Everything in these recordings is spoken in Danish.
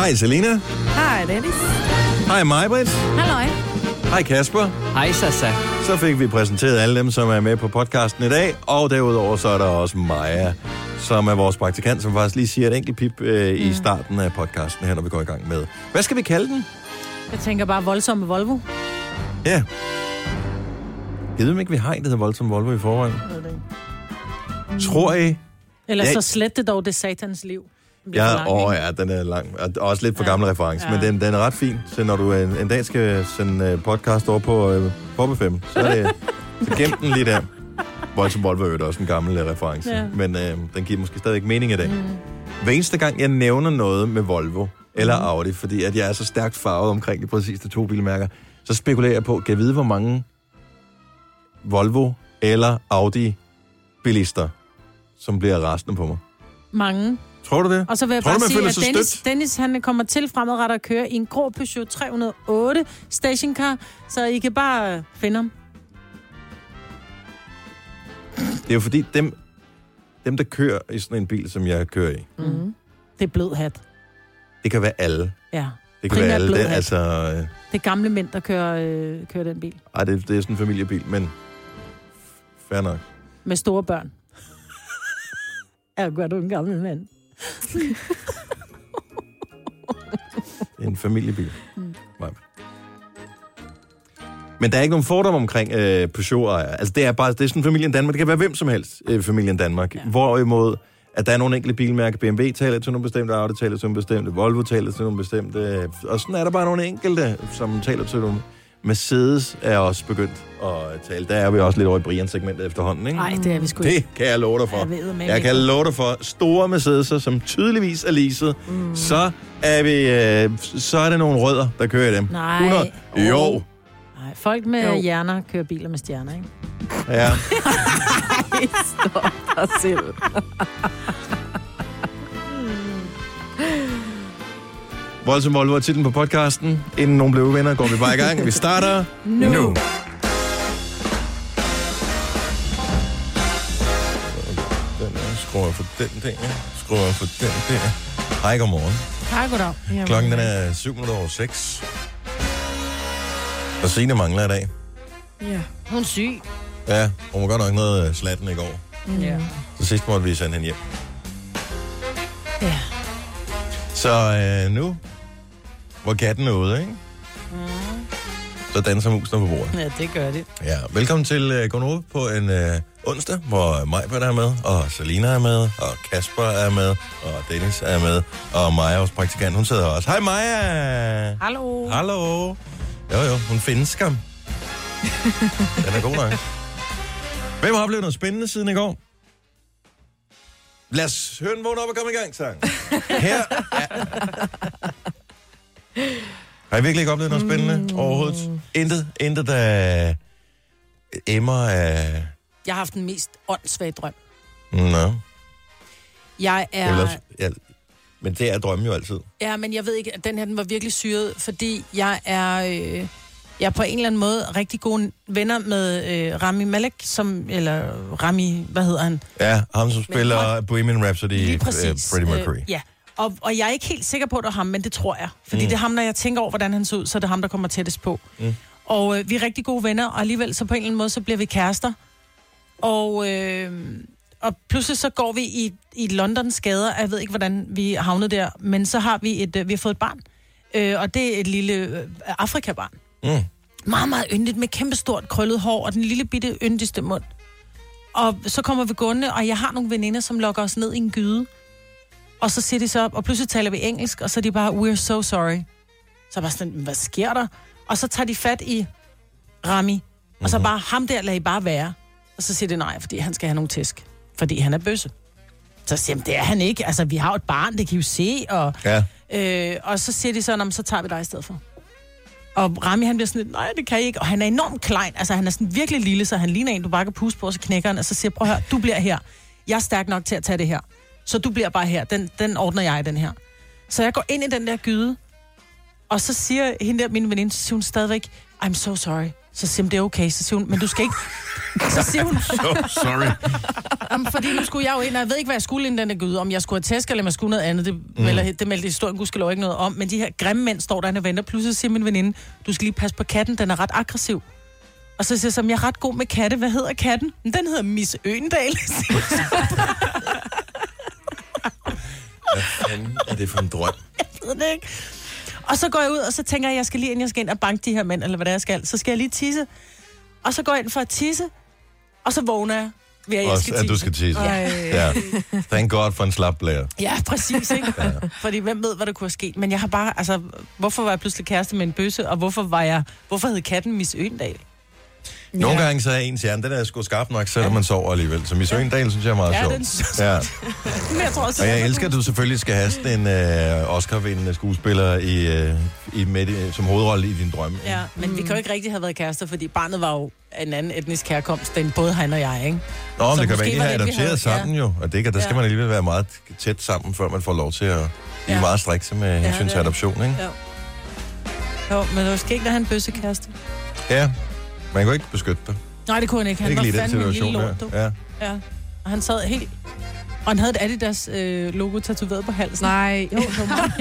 Hej Selina. Hej, Dennis. Hej Majbrit. Halløj. Hej Kasper. Hej, Sasa. Så fik vi præsenteret alle dem, som er med på podcasten i dag. Og derudover så er der også Maja, som er vores praktikant, som faktisk lige siger et enkelt pip øh, i starten af podcasten her, når vi går i gang med. Hvad skal vi kalde den? Jeg tænker bare voldsomme Volvo. Ja. Jeg ved ikke, vi har en, der hedder Voldsom Volvo i forvejen. Tror I? Eller Ja. så slet det dog, det satans liv. For Ja, lang, åh ikke? ja, den er lang. Og også lidt for Ja. gammel reference, Ja. men den, den er ret fin. Så når du en, en dag skal sende øh, podcast over på øh, Poppe 5, så, er det, så gem den lige der. Voldsom Volvo er også en gammel øh, reference, Ja. men øh, den giver måske stadig mening i dag. Mm. Hver eneste gang, jeg nævner noget med Volvo eller Mm. Audi, fordi at jeg er så stærkt farvet omkring de præcis de to bilmærker, så spekulerer jeg på, kan jeg vide, hvor mange Volvo eller Audi-bilister, som bliver rasende på mig? Mange. Tror du det? Og så vil jeg Tror bare sige, at Dennis, stødt? Dennis han kommer til fremadrettet at køre i en grå Peugeot 308 stationcar, så I kan bare øh, finde ham. Det er jo fordi, dem, dem, der kører i sådan en bil, som jeg kører i, Mm. Det er blød hat. det kan være alle. Ja. Det kan Primært være alle. Det, altså, øh, Det er gamle mænd, der kører, øh, kører den bil. ej, det, det er sådan en familiebil, men fair nok. Med store børn. Gør du en gammel mand. En familiebil. Mm. Nej. Men der er ikke nogen fordom omkring øh, Peugeot. Altså, det er bare det er sådan familien Danmark. Det kan være hvem som helst, øh, familien Danmark. Ja. Ja. Hvorimod, at der er nogle enkelte bilmærker. BMW taler til nogle bestemte, Audi taler til nogle bestemte, Volvo taler til nogle bestemte. øh, Og sådan er der bare nogle enkelte, som taler til nogle. Mercedes er også begyndt at tale. Der er vi også lidt over i Brian-segmentet efterhånden, ikke? Nej, det er vi sgu ikke. Det kan jeg love dig for. Jeg ved, Jeg kan love dig for store Mercedes'er, som tydeligvis er leaset. Mm. Så er vi, øh, så er det nogle rødder, der kører i dem. Nej. 100. Jo. Nej, folk med jo. hjerner kører biler med stjerner, ikke? Ja. Stop dig selv. Voldsom Volvo er titlen på podcasten. Inden nogen blev uvenner, går vi bare i gang. Vi starter nu. nu. Skruer for den der, skruer for den der. Hej, godmorgen. Hej, goddag. Jamen, Klokken den er 7 minutter over 6. Og Signe mangler i dag. Ja. Hun er syg. Ja, hun var godt nok noget øh, slatten i går. Ja. Så sidst måtte vi sende hende hjem. Ja. Så øh, nu, hvor katten er ude, ikke? Så danser musene på bordet. ja, det gør det. Ja, velkommen til øh, Gonova på en øh, onsdag, hvor Majbert er med, og Selina er med, og Kasper er med, og Dennis er med, og Maja, vores praktikant, hun sidder også. Hej Maja! Hallo. Hallo! Jo jo, hun findes skam. Den er god nok. Hvem har oplevet noget spændende siden i går? Lad os høre den vågne op og komme i gang, sang. Her er... Har I virkelig ikke oplevet noget spændende mm. overhovedet? Intet, intet, der emmer af... Jeg har haft den mest åndssvage drøm. Nå, Jeg er... vel også, ja, men det er drømme jo altid. Ja, men jeg ved ikke, at den her den var virkelig syret, fordi jeg er... Øh, jeg er på en eller anden måde rigtig gode venner med øh, Rami Malek, som, eller Rami, hvad hedder han? Ja, ham som spiller hold- Bohemian Rhapsody, Lige uh, præcis. Freddie Mercury. Øh, ja, og, og jeg er ikke helt sikker på, at det er ham, men det tror jeg. Fordi Mm. det er ham, når jeg tænker over, hvordan han ser ud, så er det ham, der kommer tættest på. Mm. Og øh, vi er rigtig gode venner, og alligevel så på en eller anden måde, så bliver vi kærester. Og, øh, og pludselig så går vi i, i Londons gader, jeg ved ikke, hvordan vi havnede der, men så har vi et, øh, vi har fået et barn. Øh, og det er et lille øh, Afrikabarn. Mm. Meget, meget yndigt, med kæmpestort krøllet hår, og den lille bitte yndigste mund. Og så kommer vi gående, og jeg har nogle veninder, som lokker os ned i en gyde. Og så siger de så, og pludselig taler vi engelsk, og så er de bare, we're so sorry. Så jeg bare sådan, hvad sker der? Og så tager de fat i Rami, og så bare, ham der lader I bare være. Og så siger de nej, fordi han skal have nogle tæsk. Fordi han er bøsse. Så siger jeg, det er han ikke. Altså, vi har jo et barn, det kan I jo se. Og, Ja, øh, og så siger de så, "Nå, men så tager vi dig i stedet for. Og Rami, han bliver sådan lidt, nej, det kan I ikke. Og han er enormt klein. Altså, han er sådan virkelig lille, så han ligner en, du bare kan puste på, og så knækker han, og så siger, prøv at høre, du bliver her. Jeg er stærk nok til at tage det her. Så du bliver bare her. Den, den ordner jeg, den her. Så jeg går ind i den der gyde, og så siger hende der, min veninde, så siger hun stadigvæk, I'm so sorry. Så siger hun, det er okay. Så siger hun, men du skal ikke... Så siger hun, so sorry. Jamen, fordi nu skulle jeg jo ind, og jeg ved ikke, hvad jeg skulle inden den er gået om jeg skulle have tæsk, eller om jeg skulle noget andet. Det, mm. eller, det meldte historien gudskelov ikke noget om. Men de her grimme mænd står der og venter. Pludselig siger min veninde, du skal lige passe på katten, den er ret aggressiv. Og så siger jeg, som jeg er ret god med katte. Hvad hedder katten? "Men Den hedder Miss Øendal. Hvad fanden er det for en drøm? ved det ikke. Og så går jeg ud, og så tænker jeg, jeg skal lige, inden jeg skal ind og banke de her mænd, eller hvad det er, jeg skal, så skal jeg lige tisse. Og så går jeg ind for at tisse, og så vågner jeg ved, at jeg Også, skal at tisse. du skal tisse. Ej. Ja. Thank God for en slap blære. Ja, præcis, ikke? ja. Fordi hvem ved, hvad der kunne have sket. Men jeg har bare, altså, hvorfor var jeg pludselig kæreste med en bøsse, og hvorfor var jeg, hvorfor hed katten Miss Øendal? Nogle gange så er ens hjerne, den er sgu skarp nok, selvom man sover alligevel. Så Miss Øgendal synes jeg er meget Ja, sjov. den synes Ja. Men jeg tror også, Og jeg elsker, at du selvfølgelig skal have sådan en øh, Oscar-vindende skuespiller i, øh, i med, som hovedrolle i din drømme. Ja, men mm. vi kan jo ikke rigtig have været kærester, fordi barnet var jo en anden etnisk herkomst, end både han og jeg, ikke? Nå, men Så det kan være, at I var har adopteret havde- sammen jo. Og det kan, der skal Ja. man alligevel være meget tæt sammen, før man får lov til at blive Ja. meget strikse med hensyn det til adoption, ikke? Ja. Jo, men det var skægt, at han bøsse kæreste. Ja. Man jo ikke beskytte dig. Nej, det kunne han ikke. Han Ikke var fandme en lille situation lort, du. der. Ja. Ja. Og han sad helt... Og han havde et Adidas øh, logo tatoveret på halsen. Nej. Jo, det var meget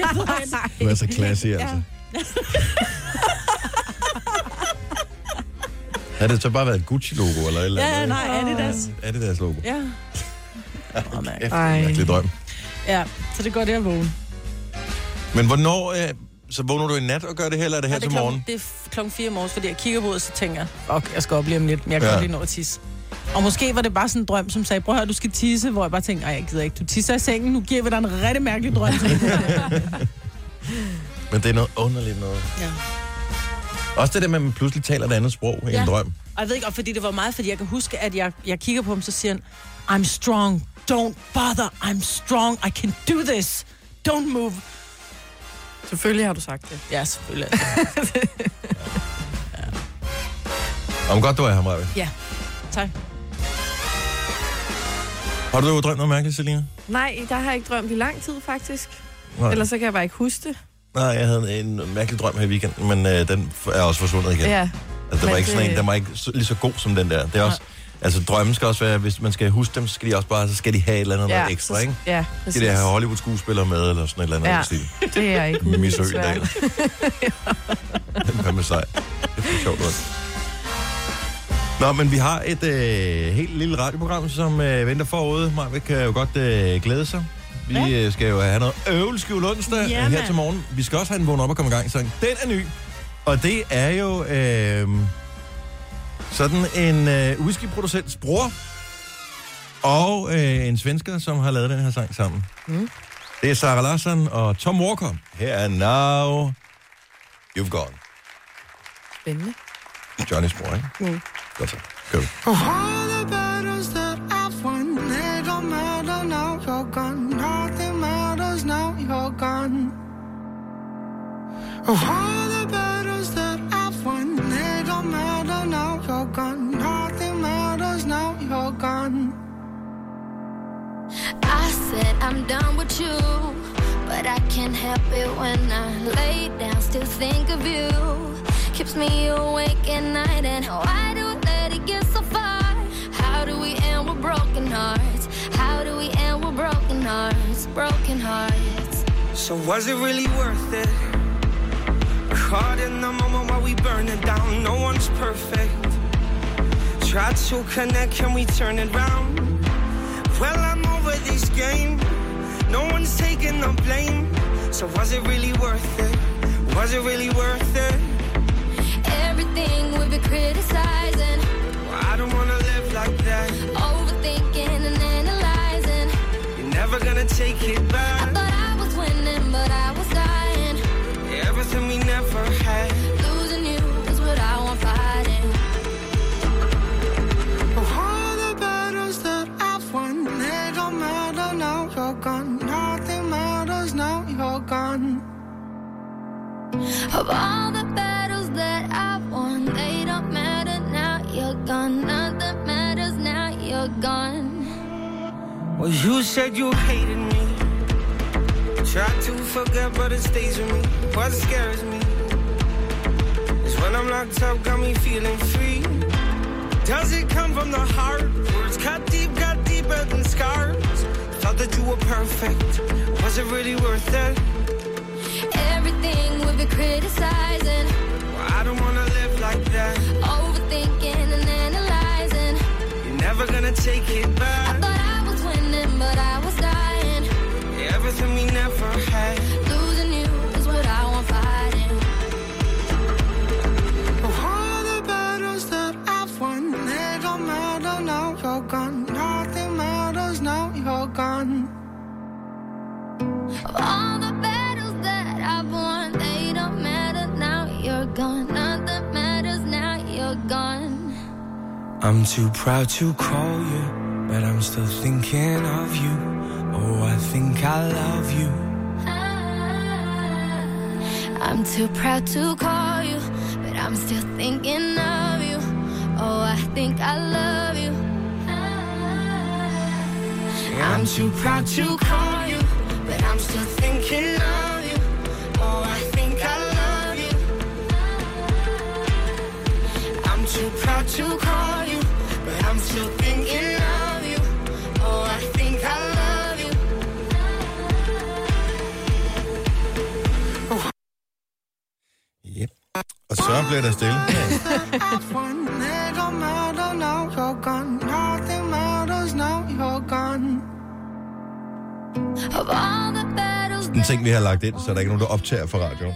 Du er så classy, altså. Har det så bare været et Gucci-logo eller et eller Ja, andet? nej, Adidas. Er det deres logo? Ja. Okay. mærkeligt. Ej. Mærkelig drøm. ja, så det går det at vågne. Men hvornår... Øh, så vågner du i nat og gør det her, eller er det her Ja, til morgen? Det er klokken 4 om morges, fordi jeg kigger på ud, og så tænker jeg, fuck, jeg skal op lige om lidt, men jeg kan Ja. ja. lige nå at tisse. Og måske var det bare sådan en drøm, som sagde, prøv at høre, du skal tisse, hvor jeg bare tænkte, nej, jeg gider ikke. Du tisser i sengen, nu giver vi dig en rigtig mærkelig drøm. Men det er noget underligt noget. ja. Også det der med, at man pludselig taler et andet sprog i Ja. en drøm. Og jeg ved ikke, og fordi det var meget, fordi jeg kan huske, at jeg, jeg kigger på ham, så siger han, I'm strong, don't bother, I'm strong, I can do this, don't move. Selvfølgelig har du sagt det. Ja, selvfølgelig. Om godt, du er her, Maja. ja, tak. Har du drømt noget mærkeligt, Selina? Nej, der har jeg ikke drømt i lang tid, faktisk. Nej. Ellers så kan jeg bare ikke huske det. Nej, jeg havde en mærkelig drøm her i weekenden, men øh, den er også forsvundet igen. Ja. Altså, der var ikke sådan en, det- den var ikke så, lige så god som den der. Det er også, altså, drømmen skal også være, hvis man skal huske dem, så skal de også bare, så skal de have et eller andet ja, noget ekstra, så- ikke? Ja, De præcis. der Hollywood-skuespillere med, eller sådan et eller andet Ja. stil. Det er ikke. ude desværre. Søgendal. Den med sig. Det er sjovt noget. Nå, men vi har et øh, helt lille radioprogram, som øh, venter forude. Maja kan jo godt øh, glæde sig. Vi Ja. øh, skal jo have noget øvelskjul onsdag Ja, her til morgen. Vi skal også have en vågen op og komme i gang sang. Den er ny. Og det er jo øh, sådan en øh, whiskyproducents bror og øh, en svensker, som har lavet den her sang sammen. Mm. Det er Sarah Larsson og Tom Walker. Her er Now You've Gone. Spændende. Johnnys bror, ikke? Mm. Godt så. Gør vi. All the said I'm done with you, but I can't help it when I lay down, still think of you. Keeps me awake at night, and why do let it get so far? How do we end with broken hearts? How do we end with broken hearts? Broken hearts. So was it really worth it? Caught in the moment while we burn it down. No one's perfect. Try to connect, can we turn it round? Well, I'm over this game. No one's taking the blame. So was it really worth it? Was it really worth it? Everything we've been criticizing, Well, I don't wanna live like that. overthinking and analyzing. You're never gonna take it back. I thought I was winning, but I was dying. Everything we never had. Of all the battles that I've won, they don't matter now you're gone. Nothing matters now you're gone. Well, you said you hated me. Try to forget, but it stays with me. What scares me is when I'm locked up, got me feeling free. Does it come from the heart? Words cut deep, got deeper than scars. Thought that you were perfect. Was it really worth it? Everything would be criticizing, Well, I don't wanna live like that. overthinking and analyzing. You're never gonna take it back. I thought I was winning, but I was dying. Everything we never had. Losing you is what I want fighting. Of all the battles that I've won, they don't matter now you're gone. I'm too proud to call you, but I'm still thinking of you. Oh, I think I love you. Ah, I'm too proud to call you, but I'm still thinking of you. Oh, I think I love you. Ah, I'm too proud to call you, but I'm still thinking of you. Oh, I think I love you. Ah, I'm too proud to call you, I'm still thinking of you. Oh, I think I love you. Yep. Og så bliver der stille. I've won, it don't matter now you're gone. Nothing matters now you're gone. Of all the battles En ting, vi har lagt ind, så der er ikke nogen, der optager for radio.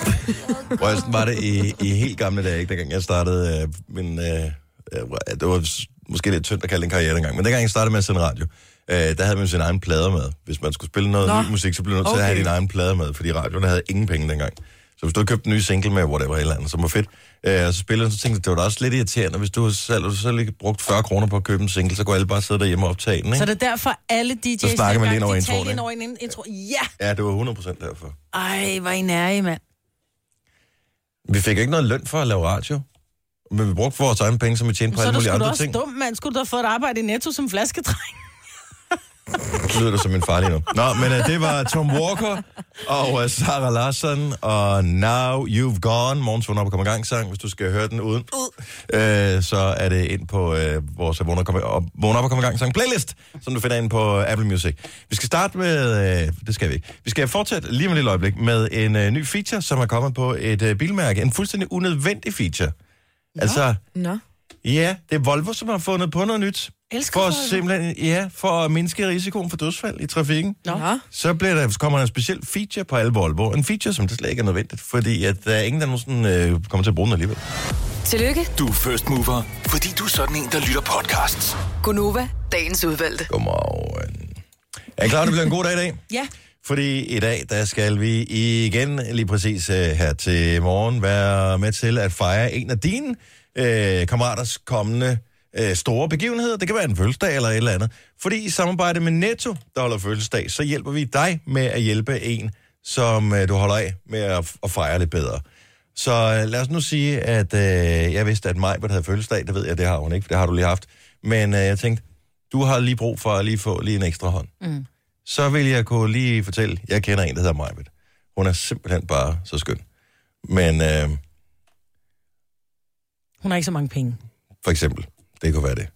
sådan var det i, i helt gamle dage, ikke? dengang jeg startede øh, min... Øh, øh, det var måske lidt tyndt at kalde det en karriere dengang, men dengang jeg startede med at sende radio, øh, der havde man sin egen plader med. Hvis man skulle spille noget Nå. ny musik, så blev man nødt til at have Okay. din egen plader med, fordi radioen havde ingen penge dengang. Så hvis du havde købt en ny single med whatever eller andet, som var fedt, øh, og så spillede så tænkte jeg, det var da også lidt irriterende, hvis du selv, du selv ikke brugt 40 kroner på at købe en single, så kunne alle bare sidde derhjemme og optage den, ikke? Så det er derfor, alle DJ's Så snakker man lige over introen, ind en intro. Ja! Ja, det var 100% derfor. Ej, hvor I nære, mand. Vi fik ikke noget løn for at lave radio, men vi brugte vores egne penge, som vi tjente på Så er alle du mulige sgu da andre også ting. dum, mand. Skulle du da have fået et arbejde i Netto som flaskedreng? Så lyder du som en far lige nu. Nå, men uh, det var Tom Walker og uh, Sarah Larson og Now You've Gone. Morgens vågn op og komme i gang sang. Hvis du skal høre den uden, uh, så er det ind på uh, vores vågn op, og komme- op, vågn op og komme i gang sang playlist, som du finder ind på Apple Music. Vi skal starte med, uh, det skal vi ikke. Vi skal fortsætte lige om et lille øjeblik med en uh, ny feature, som er kommet på et uh, bilmærke. En fuldstændig unødvendig feature. Altså, Nå. ja, det er Volvo, som har fundet på noget nyt. Elsker For simpelthen, ja, for at mindske risikoen for dødsfald i trafikken. Nå. Nå. Så, bliver der, så kommer der en speciel feature på alle Volvo. En feature, som det slet ikke er nødvendigt, fordi at der er ingen, der nogensinde øh, kommer til at bruge den alligevel. Tillykke, Du er first mover, fordi du er sådan en, der lytter podcasts. Gunova, dagens udvalgte. Godmorgen. Er I klar, det bliver en god dag i dag? Ja. Fordi i dag, der skal vi igen lige præcis øh, her til morgen være med til at fejre en af dine øh, kammeraters kommende øh, store begivenheder. Det kan være en fødselsdag eller et eller andet. Fordi i samarbejde med Netto, der holder fødselsdag, så hjælper vi dig med at hjælpe en, som øh, du holder af med at, at fejre lidt bedre. Så øh, lad os nu sige, at øh, jeg vidste, at Majbert havde fødselsdag. Det ved jeg, det har hun ikke, for det har du lige haft. Men øh, jeg tænkte, du har lige brug for at lige få lige en ekstra hånd. Mm. Så vil jeg kunne lige fortælle, jeg kender en, der hedder Majbert. Hun er simpelthen bare så skøn. Men øh, Hun har ikke så mange penge. for eksempel, det kunne være det.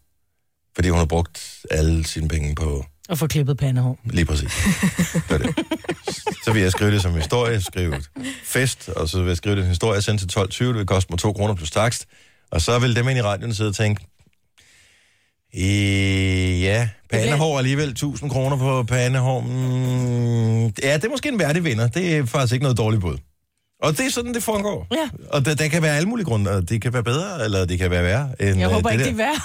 Fordi hun har brugt alle sine penge på Og få klippet pandehår. Lige præcis. Det det. Så vil jeg skrive det som historie, skrive et fest, og så vil jeg skrive det som historie, sende til 12.20, det vil koste mig 2 kroner plus takst. Og så vil dem ind i radioen sidde og tænke, øh, ja, pandehår alligevel, 1000 kroner på pandehår. Mm, ja, det er måske en værdig vinder. Det er faktisk ikke noget dårligt bud. Og det er sådan, det foregår. Ja. Og der, der kan være alle mulige grunde, og det kan være bedre, eller det kan være værre. End, Jeg øh, håber det ikke, der. det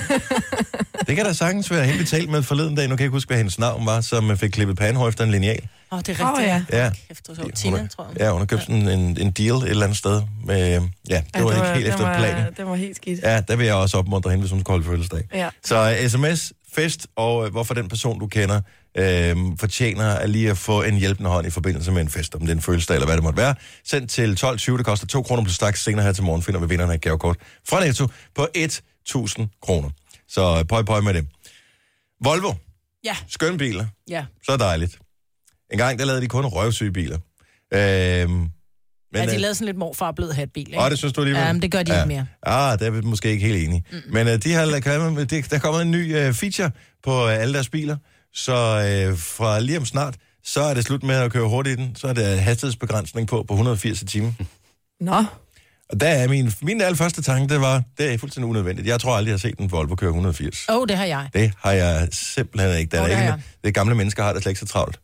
er værd. Det kan da sagtens være helt talt med forleden dag. Nu kan jeg ikke huske, hvad hendes navn var, som fik klippet pandehår efter en lineal. Åh, oh, det er rigtigt. ja. Ja. Kæft, det var sjovt. Tina, tror jeg. Ja, hun har købt sådan en, en deal et eller andet sted. Med, ja, det Ja, var ikke helt den efter var, planen. Det var helt skidt. Ja, der vil jeg også opmuntre hende, hvis hun skal holde fødselsdag. Ja. Så uh, sms, fest, og uh, hvorfor den person, du kender, uh, fortjener at lige at få en hjælpende hånd i forbindelse med en fest, om det er en fødselsdag eller hvad det måtte være. Send til 12.20, det koster 2 kroner plus straks. Senere her til morgen finder vi vinderne af et gavekort fra Netto på 1.000 kroner. Så pøj pøj med det. Volvo, Ja, skøn biler. ja. Så dejligt. En gang, der lavede de kun røvsyge biler. Øhm, Men, ja, de øh, lavede sådan lidt morfar blød hatbil, ikke? Åh, det synes du alligevel? Ja, men det gør de ikke mere. Ah, der er vi måske ikke helt enige. Mm. Men uh, de har, der er kommet en ny uh, feature på uh, alle deres biler, så uh, fra lige om snart, så er det slut med at køre hurtigt i den. Så er der hastighedsbegrænsning på på 180 i timen. Nå, Og der er min, min allerførste tanke, det var, det er fuldstændig unødvendigt. Jeg tror aldrig, jeg har set en Volvo køre 180. Åh, oh, det har jeg. Det har jeg simpelthen ikke. Der Åh, er det har ikke jeg. det gamle mennesker har det slet ikke så travlt.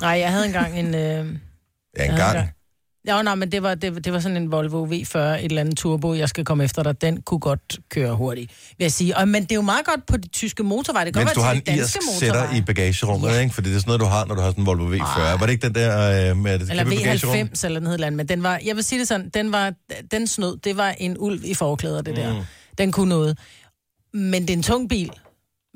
Nej, jeg havde engang en... Øh... Ja, en Ja, gang. Ja, nej, men det var, det, det var sådan en Volvo V40, et eller andet turbo, jeg skal komme efter dig. Den kunne godt køre hurtigt, vil jeg sige. Og, men det er jo meget godt på de tyske motorveje. Det kan Mens godt du være har til en irsk sætter i bagagerummet, ja. ikke? Fordi det er sådan noget, du har, når du har sådan en Volvo V40. Var det ikke den der øh, med det Eller kæmpe bagagerum? V90 eller hed eller andet. Men den var, jeg vil sige det sådan, den, var, den snød, det var en ulv i forklæder, det der. Mm. Den kunne noget. Men det er en tung bil,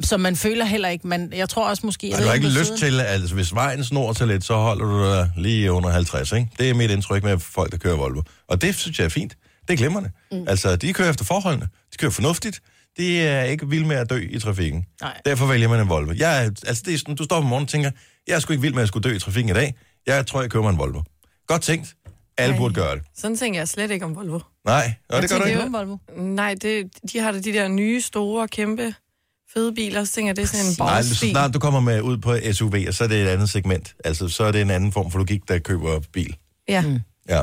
så man føler heller ikke, man, jeg tror også måske... Jeg du har ikke lyst sidder- til, altså hvis vejen snor til lidt, så holder du dig lige under 50, ikke? Det er mit indtryk med folk, der kører Volvo. Og det synes jeg er fint. Det er glimrende. Mm. Altså, de kører efter forholdene. De kører fornuftigt. De er ikke vilde med at dø i trafikken. Nej. Derfor vælger man en Volvo. Jeg, altså, det er sådan, du står om morgenen og tænker, jeg er sgu ikke vild med at skulle dø i trafikken i dag. Jeg tror, jeg køber mig en Volvo. Godt tænkt. Alle Ej. burde gøre det. sådan tænker jeg slet ikke om Volvo. Nej, og det gør du ikke. Volvo? Nej, det, de har da de der nye, store, kæmpe, fede biler. Så tænker jeg, det er sådan en Nej, så snart du kommer med ud på SUV, så er det et andet segment. Altså, så er det en anden form for logik, der køber bil. Ja. Mm. Ja.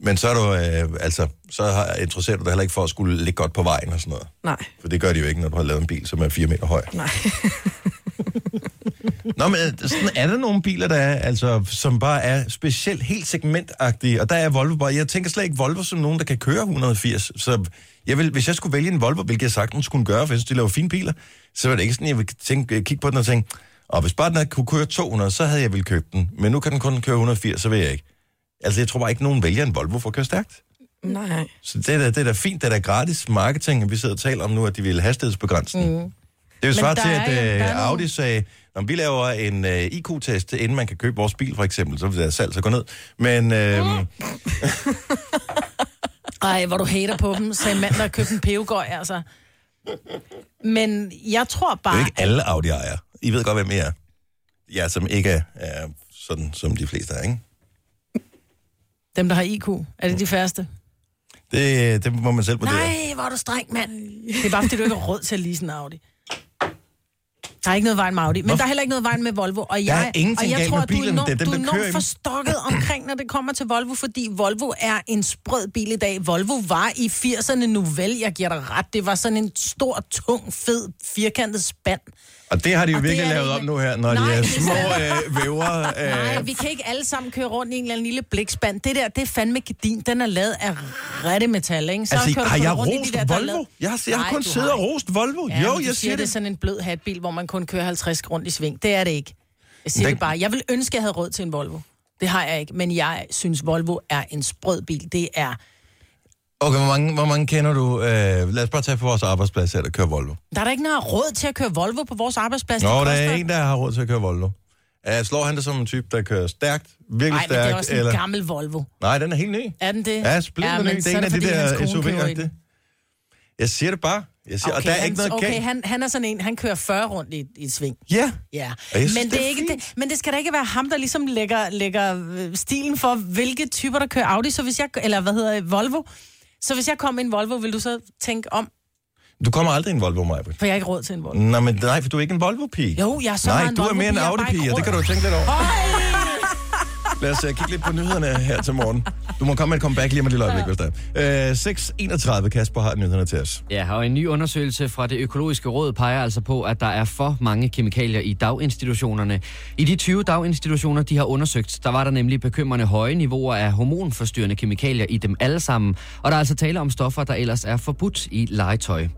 Men så er du, øh, altså, så har, interesserer du dig heller ikke for at skulle ligge godt på vejen og sådan noget. Nej, For det gør de jo ikke, når du har lavet en bil, som er 4 meter høj. nej. Nå, men øh, sådan er der nogle biler, der er, altså, som bare er specielt helt segmentagtige, og der er Volvo bare, jeg tænker slet ikke Volvo som nogen, der kan køre 180, så jeg vil, hvis jeg skulle vælge en Volvo, hvilket jeg sagtens skulle gøre, for jeg synes, de laver fine biler, så var det ikke sådan, jeg ville tænke, kigge på den og tænke, og hvis bare den havde kunne køre 200, så havde jeg ville købe den, men nu kan den kun køre 180, så vil jeg ikke. Altså, jeg tror bare ikke, nogen vælger en Volvo for at køre stærkt. Nej. Så det er, da, det er da fint, det er da gratis marketing, at vi sidder og taler om nu, at de vil hastighedsbegrænse den. Mm. Det er jo Men svar der til, at øh, er Audi sagde, når vi laver en øh, IQ-test, inden man kan købe vores bil, for eksempel, så vil der salg så gå ned. Men øh, Ej, hvor du hater på dem, sagde mand, der købte en pevgøj, altså. Men jeg tror det er bare... ikke alle Audi-ejere. I ved godt, hvem I er. Ja, som ikke er, er sådan, som de fleste er, ikke? Dem, der har IQ, er det de færreste? Det, det må man selv vurdere. Nej, hvor er du streng, mand. Det er bare, fordi du ikke har råd til at lease en Audi. Der er ikke noget vejen med Audi, men Hvorfor? der er heller ikke noget vejen med Volvo. Og jeg, er ingenting og jeg tror, at du er er enormt, dem, du er der enormt forstokket omkring, når det kommer til Volvo, fordi Volvo er en sprød bil i dag. Volvo var i 80'erne nu vel, jeg giver dig ret. Det var sådan en stor, tung, fed, firkantet spand. Og det har de jo Og det virkelig det lavet om nu her, når Nej, de er det små øh, væver. Nej, Øh, vi kan ikke alle sammen køre rundt i en eller anden lille blikspand. Det der, det er fandme gedin. Den er lavet af rette metal, ikke? Så altså, kører har jeg rost de der, der er Volvo? lavet- Jeg har, jeg har Nej, kun siddet og rost Volvo. Ja, jo, jeg siger, det er sådan en blød hatbil, hvor man kun kører 50 rundt i sving. Det er det ikke. Jeg siger Den- det bare. Jeg vil ønske, at jeg havde råd til en Volvo. Det har jeg ikke, men jeg synes, Volvo er en sprød bil. Det er... Okay, hvor mange, hvor mange kender du? Øh, lad os bare tage på vores arbejdsplads her, der kører Volvo. Der er der ikke noget råd til at køre Volvo på vores arbejdsplads. Nå, Det der er en, der har råd til at køre Volvo. Uh, slår han det som en type, der kører stærkt? Virkelig Nej, men det stærkt? er også en eller? gammel Volvo. Nej, den er helt ny. Er den det? Ja, splinter men ny. Det er en af de der SUV'er. Det. Jeg siger det bare. Jeg siger, okay, og der er ikke noget okay, han, han er sådan en, han kører 40 rundt i, i et sving. Ja. Ja, jeg synes, men det det, er ikke det, men det skal da ikke være ham, der ligesom lægger, lægger øh, stilen for, hvilke typer, der kører Audi. Så hvis jeg, eller hvad hedder det, Volvo. Så hvis jeg kom i en Volvo, vil du så tænke om, Du kommer aldrig i en Volvo, Maja. for jeg har ikke råd til en Volvo. Nej, men nej, for du er ikke en Volvo-pige. Jo, jeg er så Nej, meget en du er Volvo-pige, mere en jeg har bare Audi-pige, og det kan du tænke lidt over. Øj! Lad os uh, kigge lidt på nyhederne her til morgen. Du må komme med et comeback lige om et lille øjeblik, hvis der er. Uh, 6.31, Kasper har nyhederne til os. Ja, og en ny undersøgelse fra det økologiske råd peger altså på, at der er for mange kemikalier i daginstitutionerne. I de 20 daginstitutioner, de har undersøgt, der var der nemlig bekymrende høje niveauer af hormonforstyrrende kemikalier i dem alle sammen. Og der er altså tale om stoffer, der ellers er forbudt i legetøj.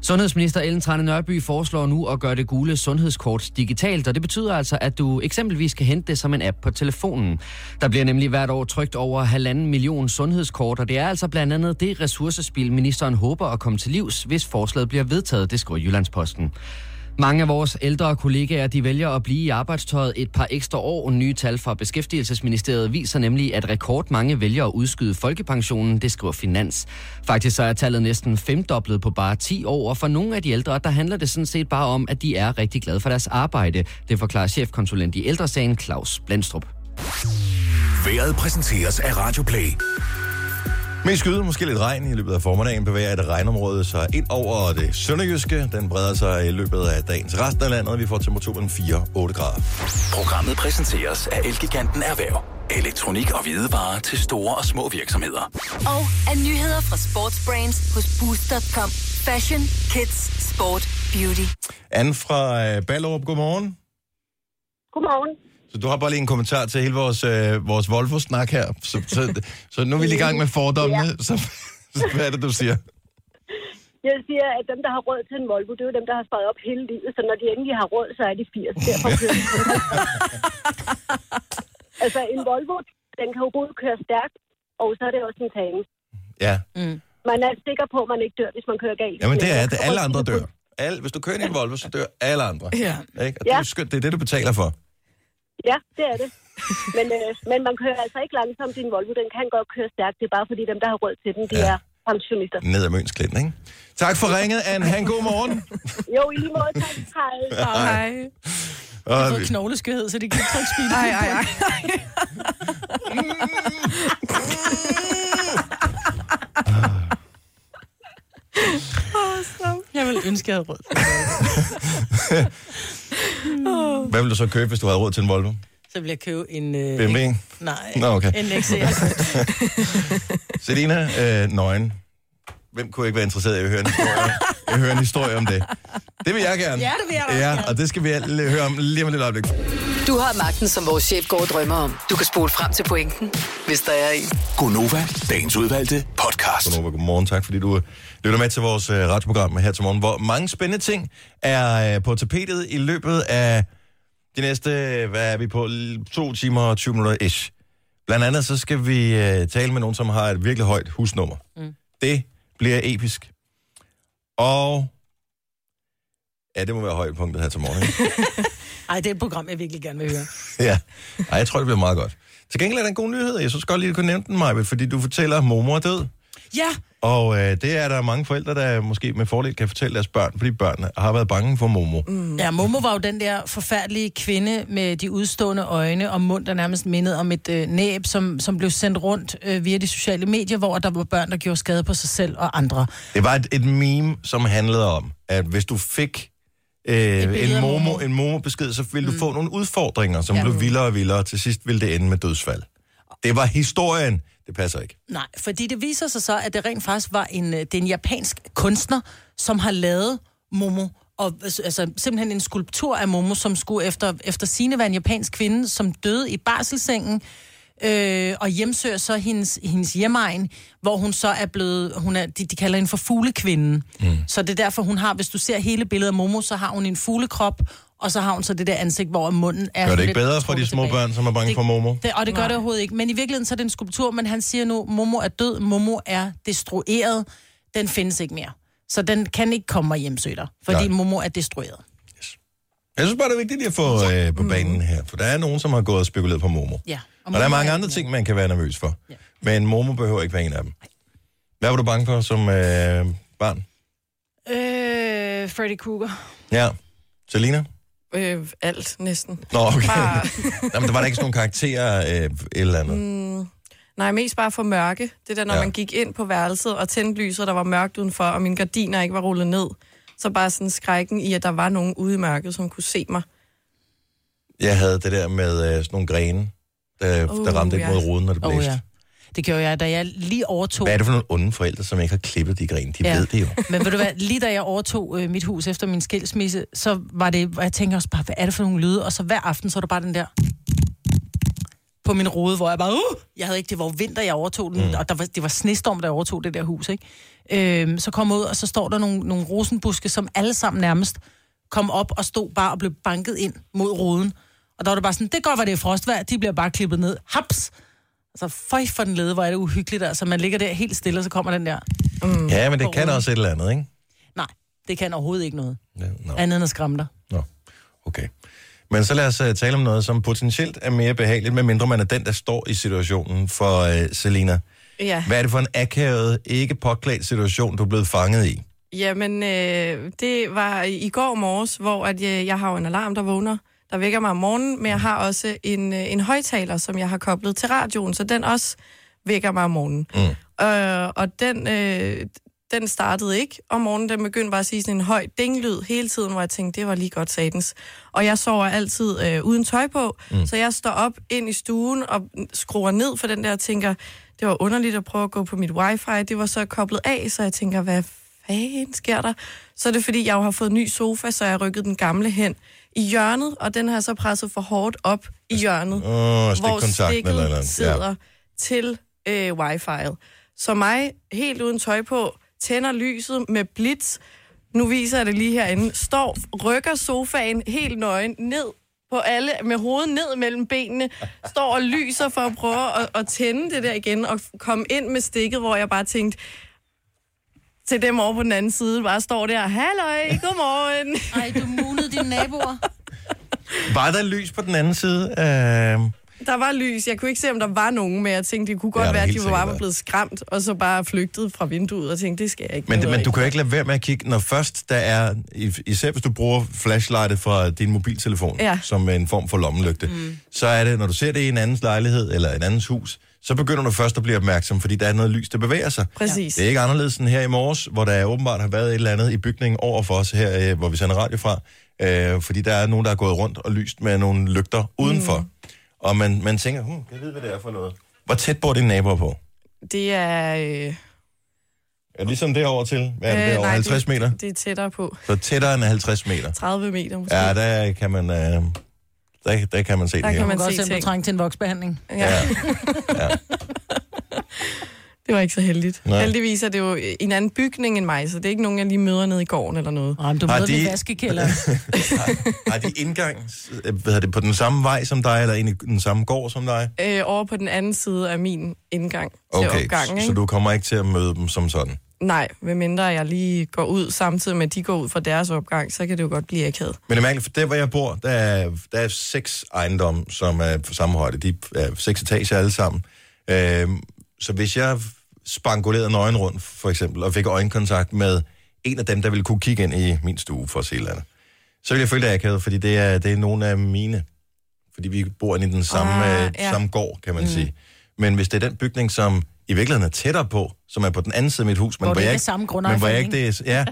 Sundhedsminister Ellen Trane Nørby foreslår nu at gøre det gule sundhedskort digitalt, og det betyder altså, at du eksempelvis kan hente det som en app på telefonen. Der bliver nemlig hvert år trygt over halvanden million sundhedskort, og det er altså blandt andet det ressourcespil, ministeren håber at komme til livs, hvis forslaget bliver vedtaget, det skriver Jyllandsposten. Mange af vores ældre kollegaer, de vælger at blive i arbejdstøjet et par ekstra år. Nye tal fra Beskæftigelsesministeriet viser nemlig, at rekordmange vælger at udskyde folkepensionen, det skriver Finans. Faktisk så er tallet næsten femdoblet på bare 10 år, og for nogle af de ældre, der handler det sådan set bare om, at de er rigtig glade for deres arbejde. Det forklarer chefkonsulent i ældresagen Claus Blandstrup. Været præsenteres af Radio Play. Mest skyde, måske lidt regn i løbet af formiddagen, bevæger et regnområde sig ind over det sønderjyske. Den breder sig i løbet af dagens resten af landet. Vi får temperaturen 4-8 grader. Programmet præsenteres af Elgiganten Erhverv. Elektronik og hvidevarer til store og små virksomheder. Og af nyheder fra Sportsbrains hos Boost.com. Fashion, kids, sport, beauty. Anne fra øh, Ballerup, godmorgen. Godmorgen. Så du har bare lige en kommentar til hele vores, øh, vores Volvo-snak her. Så, så, så nu er vi lige i gang med fordommene. Ja. Så, så hvad er det, du siger? Jeg siger, at dem, der har råd til en Volvo, det er jo dem, der har sparet op hele livet. Så når de endelig har råd, så er de 80. Derfor kører de kun 50. Altså, en Volvo, den kan jo både køre stærkt, og så er det også en tane. Ja. Man er sikker på, at man ikke dør, hvis man kører galt. Jamen det er det. Alle andre dør. Alle, hvis du kører i en Volvo, så dør alle andre. Ja. Ikke? Og det, er skønt. det er det, du betaler for. Ja, det er det. Men, øh, men man kører altså ikke langsomt i en Volvo. Den kan godt køre stærkt. Det er bare fordi dem, der har råd til den, de Ja. er pensionister. Ned ad Mønsklinden, ikke? Tak for ringet, Anne. Ha' en god morgen. Jo, i lige måde. Tak. Hej. Hej. Og, har fået knogleskørhed, så de kan ikke trykke speed. Ej, ej, ej. Jeg vil ønske, jeg havde råd. hvad vil du så købe, hvis du havde råd til en Volvo? Så vil jeg købe en... Øh, BMW? En, nej, Nå, okay. en XR. Selina, øh, nøgen. Hvem kunne ikke være interesseret i at høre en historie, at høre en historie om det? Det vil jeg gerne. Ja, det vil jeg også Ja, gerne. og det skal vi alle høre om lige om et lille øjeblik. Du har magten, som vores chef går og drømmer om. Du kan spole frem til pointen, hvis der er en. Gonova, dagens udvalgte podcast. Godnova, godmorgen. Tak fordi du lytter med til vores øh, radioprogram her til morgen, hvor mange spændende ting er øh, på tapetet i løbet af de næste, øh, hvad er vi på, to timer og 20 minutter ish. Blandt andet så skal vi øh, tale med nogen, som har et virkelig højt husnummer. Mm. Det bliver episk. Og ja, det må være højdepunktet her til morgen. Ikke? Ej, det er et program, jeg virkelig gerne vil høre. ja, Ej, jeg tror, det bliver meget godt. Til gengæld er der en god nyhed. Jeg synes godt lige, du kunne nævne den, Maja, fordi du fortæller, at Momo er død. Ja, Og øh, det er der mange forældre, der måske med fordel kan fortælle deres børn, fordi børnene har været bange for Momo. Mm. Ja, Momo var jo den der forfærdelige kvinde med de udstående øjne og mund, der nærmest mindede om et øh, næb, som, som blev sendt rundt øh, via de sociale medier, hvor der var børn, der gjorde skade på sig selv og andre. Det var et, et meme, som handlede om, at hvis du fik øh, en Momo, en Momo-besked, så ville du Mm. få nogle udfordringer, som Ja. blev vildere og vildere, og til sidst ville det ende med dødsfald. Det var historien. Det passer ikke. Nej, fordi det viser sig så, at det rent faktisk var en, øh, det er en japansk kunstner, som har lavet Momo. Og altså, simpelthen en skulptur af Momo, som skulle efter, efter sine være en japansk kvinde, som døde i barselsengen, øh, og hjemsøger så hendes, hendes hjemmeegn, hvor hun så er blevet, hun er, de, de kalder hende for fuglekvinden. Mm. Så det er derfor, hun har, hvis du ser hele billedet af Momo, så har hun en fuglekrop, og så har hun så det der ansigt, hvor munden er... Gør det ikke bedre for de små tilbage. børn, som er bange Det- for Momo? Det, og det gør det overhovedet ikke. Men i virkeligheden så er det en skulptur, men han siger nu, Momo er død, Momo er destrueret, den findes ikke mere. Så den kan ikke komme og hjemsøge dig, fordi Nej. Momo er destrueret. Jeg synes bare, det er vigtigt lige at få øh, på banen her, for der er nogen, som har gået og spekuleret på Momo. Ja. Og der er mange andre ting, man kan være nervøs for. Ja. Men Momo behøver ikke være en af dem. Hvad var du bange for som øh, barn? Øh, Freddy Krueger. Ja. Selina? Øh, alt næsten. Nå, okay. Bare, Jamen, der var der ikke sådan nogle karakterer øh, et eller andet. mm, nej, mest bare for mørke. Det der, når Ja. man gik ind på værelset og tændte lyset, der var mørkt udenfor, og mine gardiner ikke var rullet ned. Så bare sådan skrækken i, at der var nogen ude i mørket, som kunne se mig. Jeg havde det der med øh, sådan nogle grene, der, uh, der ramte ind ja. mod ruden, når det blæste. oh, ja. Det gjorde jeg, da jeg lige overtog... Hvad er det for nogle onde forældre, som ikke har klippet de grene? De Ja. ved det jo. Men ved du hvad, lige da jeg overtog øh, mit hus efter min skilsmisse, så var det, og jeg tænker også bare, hvad er det for nogle lyde? Og så hver aften, så er der bare den der på min rode, hvor jeg bare, uh! jeg havde ikke, det var vinter, jeg overtog den, mm. og der var, det var snestorm, jeg overtog det der hus, ikke? Øhm, så kom jeg ud, og så står der nogle, nogle rosenbuske, som alle sammen nærmest kom op og stod bare og blev banket ind mod ruden. Og der var det bare sådan, det går, hvad det er frostvejr, de bliver bare klippet ned. Haps! Altså, føj for den lede, hvor er det uhyggeligt, altså. Man ligger der helt stille, og så kommer den der. Mm. Ja, men det kan også et eller andet, ikke? Nej, det kan overhovedet ikke noget. Ja, no. Andet end at skræmme dig. Okay. Men så lad os uh, tale om noget, som potentielt er mere behageligt, medmindre man er den, der står i situationen for uh, Selina. Ja. Hvad er det for en akavet, ikke påklædt situation, du er blevet fanget i? Jamen, øh, det var i går morges, hvor at jeg, jeg har jo en alarm, der vågner, der vækker mig om morgenen, men jeg har også en, øh, en højtaler, som jeg har koblet til radioen, så den også vækker mig om morgenen. Mm. Øh, og den, øh, den startede ikke om morgenen, den begyndte bare at sige sådan en høj dinglyd hele tiden, hvor jeg tænkte, det var lige godt satans. Og jeg sover altid øh, uden tøj på, mm. så jeg står op ind i stuen og skruer ned for den der og tænker, det var underligt at prøve at gå på mit wifi, det var så koblet af, så jeg tænker, hvad fanden sker der? Så er det fordi, jeg jo har fået ny sofa, så jeg rykket den gamle hen i hjørnet, og den har så presset for hårdt op i hjørnet, Åh, hvor stikket eller noget. sidder til øh, wifi'et. Så mig, helt uden tøj på, tænder lyset med blitz, nu viser jeg det lige herinde, står, rykker sofaen helt nøgen ned på alle, med hovedet ned mellem benene, står og lyser for at prøve at, at tænde det der igen, og komme ind med stikket, hvor jeg bare tænkte, til dem over på den anden side, bare står der, halløj, godmorgen. Ej, du munede dine naboer. Var der lys på den anden side? Øh, Der var lys. Jeg kunne ikke se, om der var nogen, men jeg tænkte, det kunne Ja, godt der være, at de var bare blevet skræmt, og så bare flygtet fra vinduet, og tænkte, det skal jeg ikke. men, men du kan jo ikke lade være med at kigge, når først der er, is- især hvis du bruger flashlightet fra din mobiltelefon, Ja. som en form for lommelygte, mm. så er det, når du ser det i en andens lejlighed eller en andens hus, så begynder du først at blive opmærksom, fordi der er noget lys, der bevæger sig. Præcis. Det er ikke anderledes end her i morges, hvor der åbenbart har været et eller andet i bygningen over for os her, øh, hvor vi sender radio fra. Øh, fordi der er nogen, der er gået rundt og lyst med nogle lygter udenfor. Mm. Og man, man tænker, hm, jeg ved, hvad det er for noget. Hvor tæt bor dine naboer på? Det er... Øh, Er det ligesom derovre til? Hvad er det øh, derovre? 50 det, meter? Det er tættere på. Så tættere end 50 meter. 30 meter måske. Ja, der kan man, øh, der, der kan man se Der det her. kan Man godt se se, at du ting. trænger til en voksbehandling. Ja. Ja. Det var ikke så heldigt. Nej. Heldigvis er det jo i en anden bygning end mig, så det er ikke nogen, jeg lige møder nede i gården eller noget. Nej, men du Har møder de- de... i vaskekælderen. Har de indgang hvad hedder det, på den samme vej som dig, eller ind i den samme gård som dig? Øh, over på den anden side af min indgang til Okay, opgangen. så, Ikke? så du kommer ikke til at møde dem som sådan? Nej, medmindre jeg lige går ud samtidig med, at de går ud fra deres opgang, så kan det jo godt blive akavet. Men det er mærkeligt, for der hvor jeg bor, der er, der er seks ejendomme, som er på samme højde. De er seks etager alle sammen. Øhm, så hvis jeg spangulerede nøgen rundt, for eksempel, og fik øjenkontakt med en af dem, der ville kunne kigge ind i min stue for at se eller andet, så ville jeg føle det akavet, fordi det er, det er nogle af mine. Fordi vi bor inde i den samme, Ah, ah, ja. samme gård, kan man mm. sige. Men hvis det er den bygning, som i virkeligheden er tættere på, som er på den anden side af mit hus, men Hvor hvor det jeg ikke er ikke, samme men hvor jeg ikke det er, ja,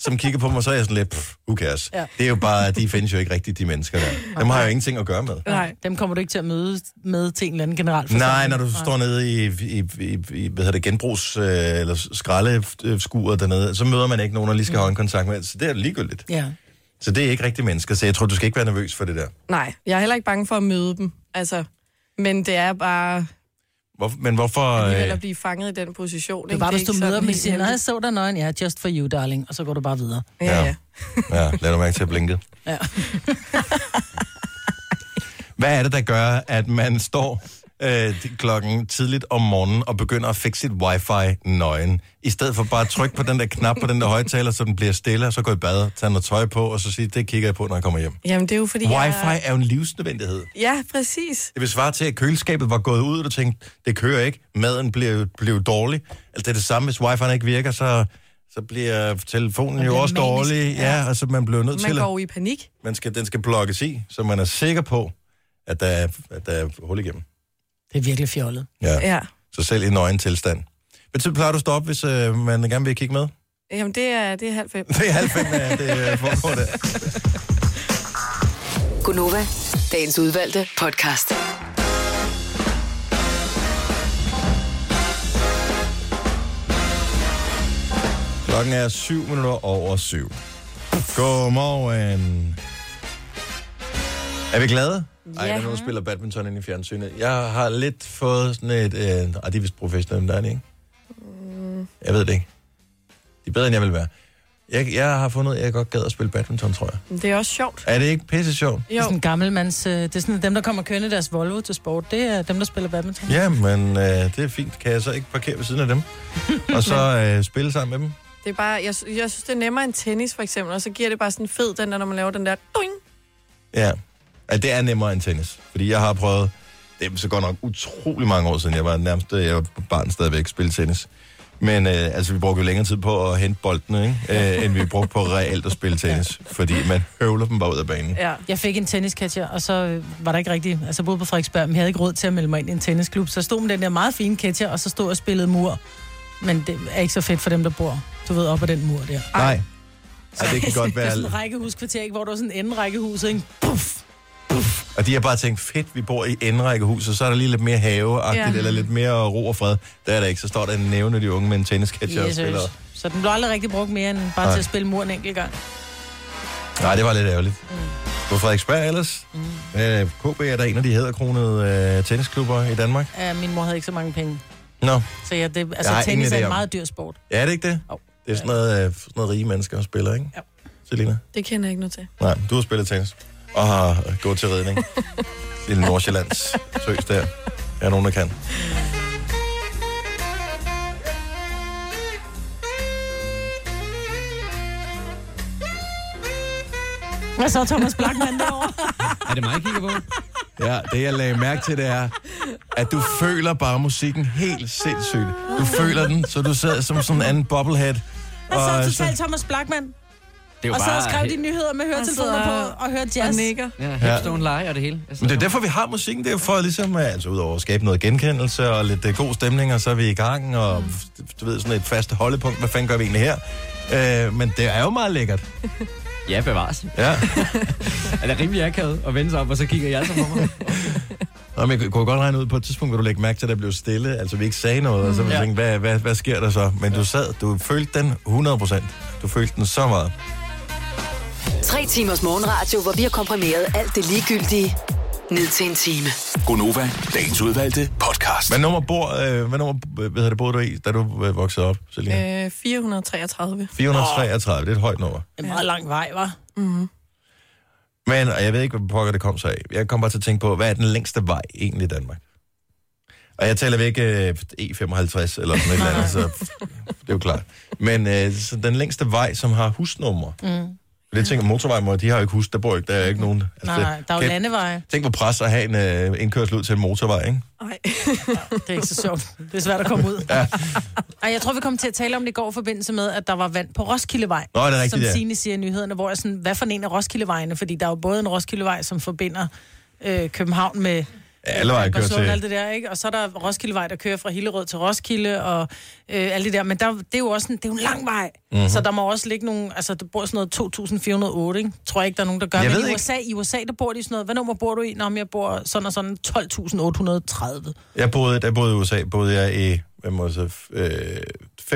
som kigger på mig, så er jeg sådan lidt, pff, who cares? Ja. Det er jo bare, de findes jo ikke rigtigt, de mennesker der. Dem har jeg jo ingenting at gøre med. Nej. Dem kommer du ikke til at møde med til en eller anden general Nej, når du står nede i, i, i, i hvad hedder det, genbrugs- øh, eller skraldeskuret dernede, så møder man ikke nogen, der lige skal have en kontakt med. Så det er ligegyldigt. Ja. Så det er ikke rigtige mennesker, så jeg tror, du skal ikke være nervøs for det der. Nej, jeg er heller ikke bange for at møde dem. Altså, men det er bare Hvor, men hvorfor... alligevel Øh, at blive fanget i den position. Det er ikke? bare, hvis du møder dem og siger, nej, jeg så dig nøgen. Ja, just for you, darling. Og så går du bare videre. Ja, Ja. ja. ja, lad du mærke til at blinke. Ja. Hvad er det, der gør, at man står øh, klokken tidligt om morgenen og begynder at fikse sit wifi nøgen, i stedet for bare at trykke på den der knap på den der højtaler, så den bliver stille, og så gå i bad, tage noget tøj på, og så sige, det kigger jeg på, når jeg kommer hjem. Jamen, det er jo fordi, Wifi jeg... er jo en livsnødvendighed. Ja, præcis. Det vil svare til, at køleskabet var gået ud, og du tænkte, det kører ikke, maden blev, blev dårlig. Altså det er det samme, hvis wifi'en ikke virker, så, så bliver telefonen jo bliver også manisk, dårlig. Ja, ja. altså man bliver nødt Man til går at... jo i panik. Man skal, den skal plukkes i, så man er sikker på, at der er, at der er hul igennem. Det er virkelig fjollet. Ja. Ja. Så selv i nøgen tilstand. Hvad tid plejer du at stå op, hvis øh, man gerne vil kigge med? Jamen, det er, det er halv fem. Det er halv fem, ja, det øh, foregår der. Gunova, dagens udvalgte podcast. Klokken er syv minutter over syv. Godmorgen. Er vi glade? Ej, der er nogen, der spiller badminton ind i fjernsynet. Jeg har lidt fået sådan et... Øh, ej, de er vist professionelle, der er det ikke? Jeg ved det ikke. De er bedre, end jeg vil være. Jeg, jeg har fundet at jeg godt gad at spille badminton, tror jeg. Det er også sjovt. Er det ikke pisse sjovt? Det er sådan en gammel mands... øh, Det er sådan, dem, der kommer kørende deres Volvo til sport, det er dem, der spiller badminton. Ja, men øh, det er fint. Kan jeg så ikke parkere ved siden af dem? Og så øh, spille sammen med dem? Det er bare, jeg, jeg synes, det er nemmere end tennis, for eksempel, og så giver det bare sådan fed, den der, når man laver den der doing. Ja. Ja, det er nemmere end tennis. Fordi jeg har prøvet, det er så godt nok utrolig mange år siden, jeg var nærmest, jeg var barn stadigvæk, spille tennis. Men øh, altså, vi brugte jo længere tid på at hente boldene, ikke? Øh, end vi brugte på reelt at spille tennis. Fordi man høvler dem bare ud af banen. Ja. Jeg fik en tennisketcher, og så øh, var der ikke rigtig... Altså, jeg boede på Frederiksberg, men jeg havde ikke råd til at melde mig ind i en tennisklub. Så jeg stod med den der meget fine ketcher, og så stod og spillede mur. Men det er ikke så fedt for dem, der bor, du ved, op ad den mur der. Nej. Ej, det kan godt Det er være... sådan en ikke? Hvor der er sådan en enderækkehus, ikke? Puff! Og de har bare tænkt, fedt, vi bor i indrækkehuset, så er der lige lidt mere haveagtigt, Ja. eller lidt mere ro og fred. Der er der ikke, så står der en nævne de unge med en tennisketcher og spiller. Så den blev aldrig rigtig brugt mere end bare Nej. til at spille mur en enkelt gang. Nej, det var lidt ærgerligt. Mm. På Frederiksberg ellers. Mm. Øh, KB er der en af de hæderkronede øh, tennisklubber i Danmark. Ja, min mor havde ikke så mange penge. Nå, Så ja, det, altså, tennis er en meget dyr sport. ja, er det ikke det? Jo. Det er sådan noget, øh, sådan noget rige mennesker spiller, ikke? Ja. Selina? Det kender jeg ikke noget til. Nej, du har spillet tennis. Og har gået til ridning. Lille Nordsjællands søs der. Er nogen, der kan. Hvad så, Thomas Blackman derovre? Er det mig, I kigger på? Ja, det jeg lagde mærke til, det er, at du føler bare musikken helt sindssygt. Du føler den, så du sidder som sådan en anden bobblehead. Hvad så, totalt Thomas Blackman? Det er Og så og skrev de nyheder med høretelefoner på og hørte Og jazz. nikker. Ja, hipstone lege og det hele. Jeg Men det er derfor, vi har musikken. Det er for ligesom, øh, altså udover at skabe noget genkendelse og lidt øh, god stemning, og så er vi i gang, og du ved, sådan et fast holdepunkt. Hvad fanden gør vi egentlig her? Øh, men det er jo meget lækkert. Ja, bevares. Ja. Er det rimelig akavet at vende sig op, og så kigger jeg så på mig? Nå, men jeg kunne godt regne ud, på et tidspunkt hvor du lægge mærke til, at der blev stille. Altså, vi ikke sagde noget, og så ville Ja. ja. tænke, hvad, hvad, hvad sker der så? Men du sad, du følte den 100%. Du følte den så meget. Tre timers morgenradio, hvor vi har komprimeret alt det ligegyldige ned til en time. Gonova, dagens udvalgte podcast. Hvad nummer, bor, øh, hvad nummer hvad hedder det, boede du i, da du øh, voksede op, Selina? Øh, 433. 433, det er et højt nummer. Det er en meget lang vej, var. Men, og jeg ved ikke, hvad pokker det kom sig af. Jeg kom bare til at tænke på, hvad er den længste vej egentlig i Danmark? Og jeg taler væk øh, E55 eller sådan et eller andet, så det er jo klart. Men øh, så den længste vej, som har husnummer. Mm. Det tænker motorvej, må, de har jo ikke hus, der bor ikke, der er ikke nogen. Altså, Nej, der er jo kan- landeveje. Tænk på pres at have en øh, indkørsel ud til en motorvej, ikke? Nej. Det er ikke så sjovt. Det er svært at komme ud. ja. Ej, jeg tror, vi kom til at tale om det i går i forbindelse med, at der var vand på Roskildevej. Nå, er det rigtigt, Som. Signe siger i nyhederne, hvor jeg sådan, hvad for en af Roskildevejene? Fordi der er jo både en Roskildevej, som forbinder øh, København med Alle veje kører til. alt det der, ikke? Og så er der Roskildevej, der kører fra Hillerød til Roskilde, og øh, alt det der. Men der, det er jo også en, det er jo en lang vej. Mhm. Mm-hmm. Så der må også ligge nogle... Altså, der bor sådan noget 2.408, ikke? Tror jeg ikke, der er nogen, der gør. Jeg Men ved i ikke. USA, i USA, der bor de sådan noget... Hvad nummer bor du i? Nå, men jeg bor sådan og sådan 12.830. Jeg boede, jeg boede i USA, boede jeg i hvad må jeg sige, øh, 5.833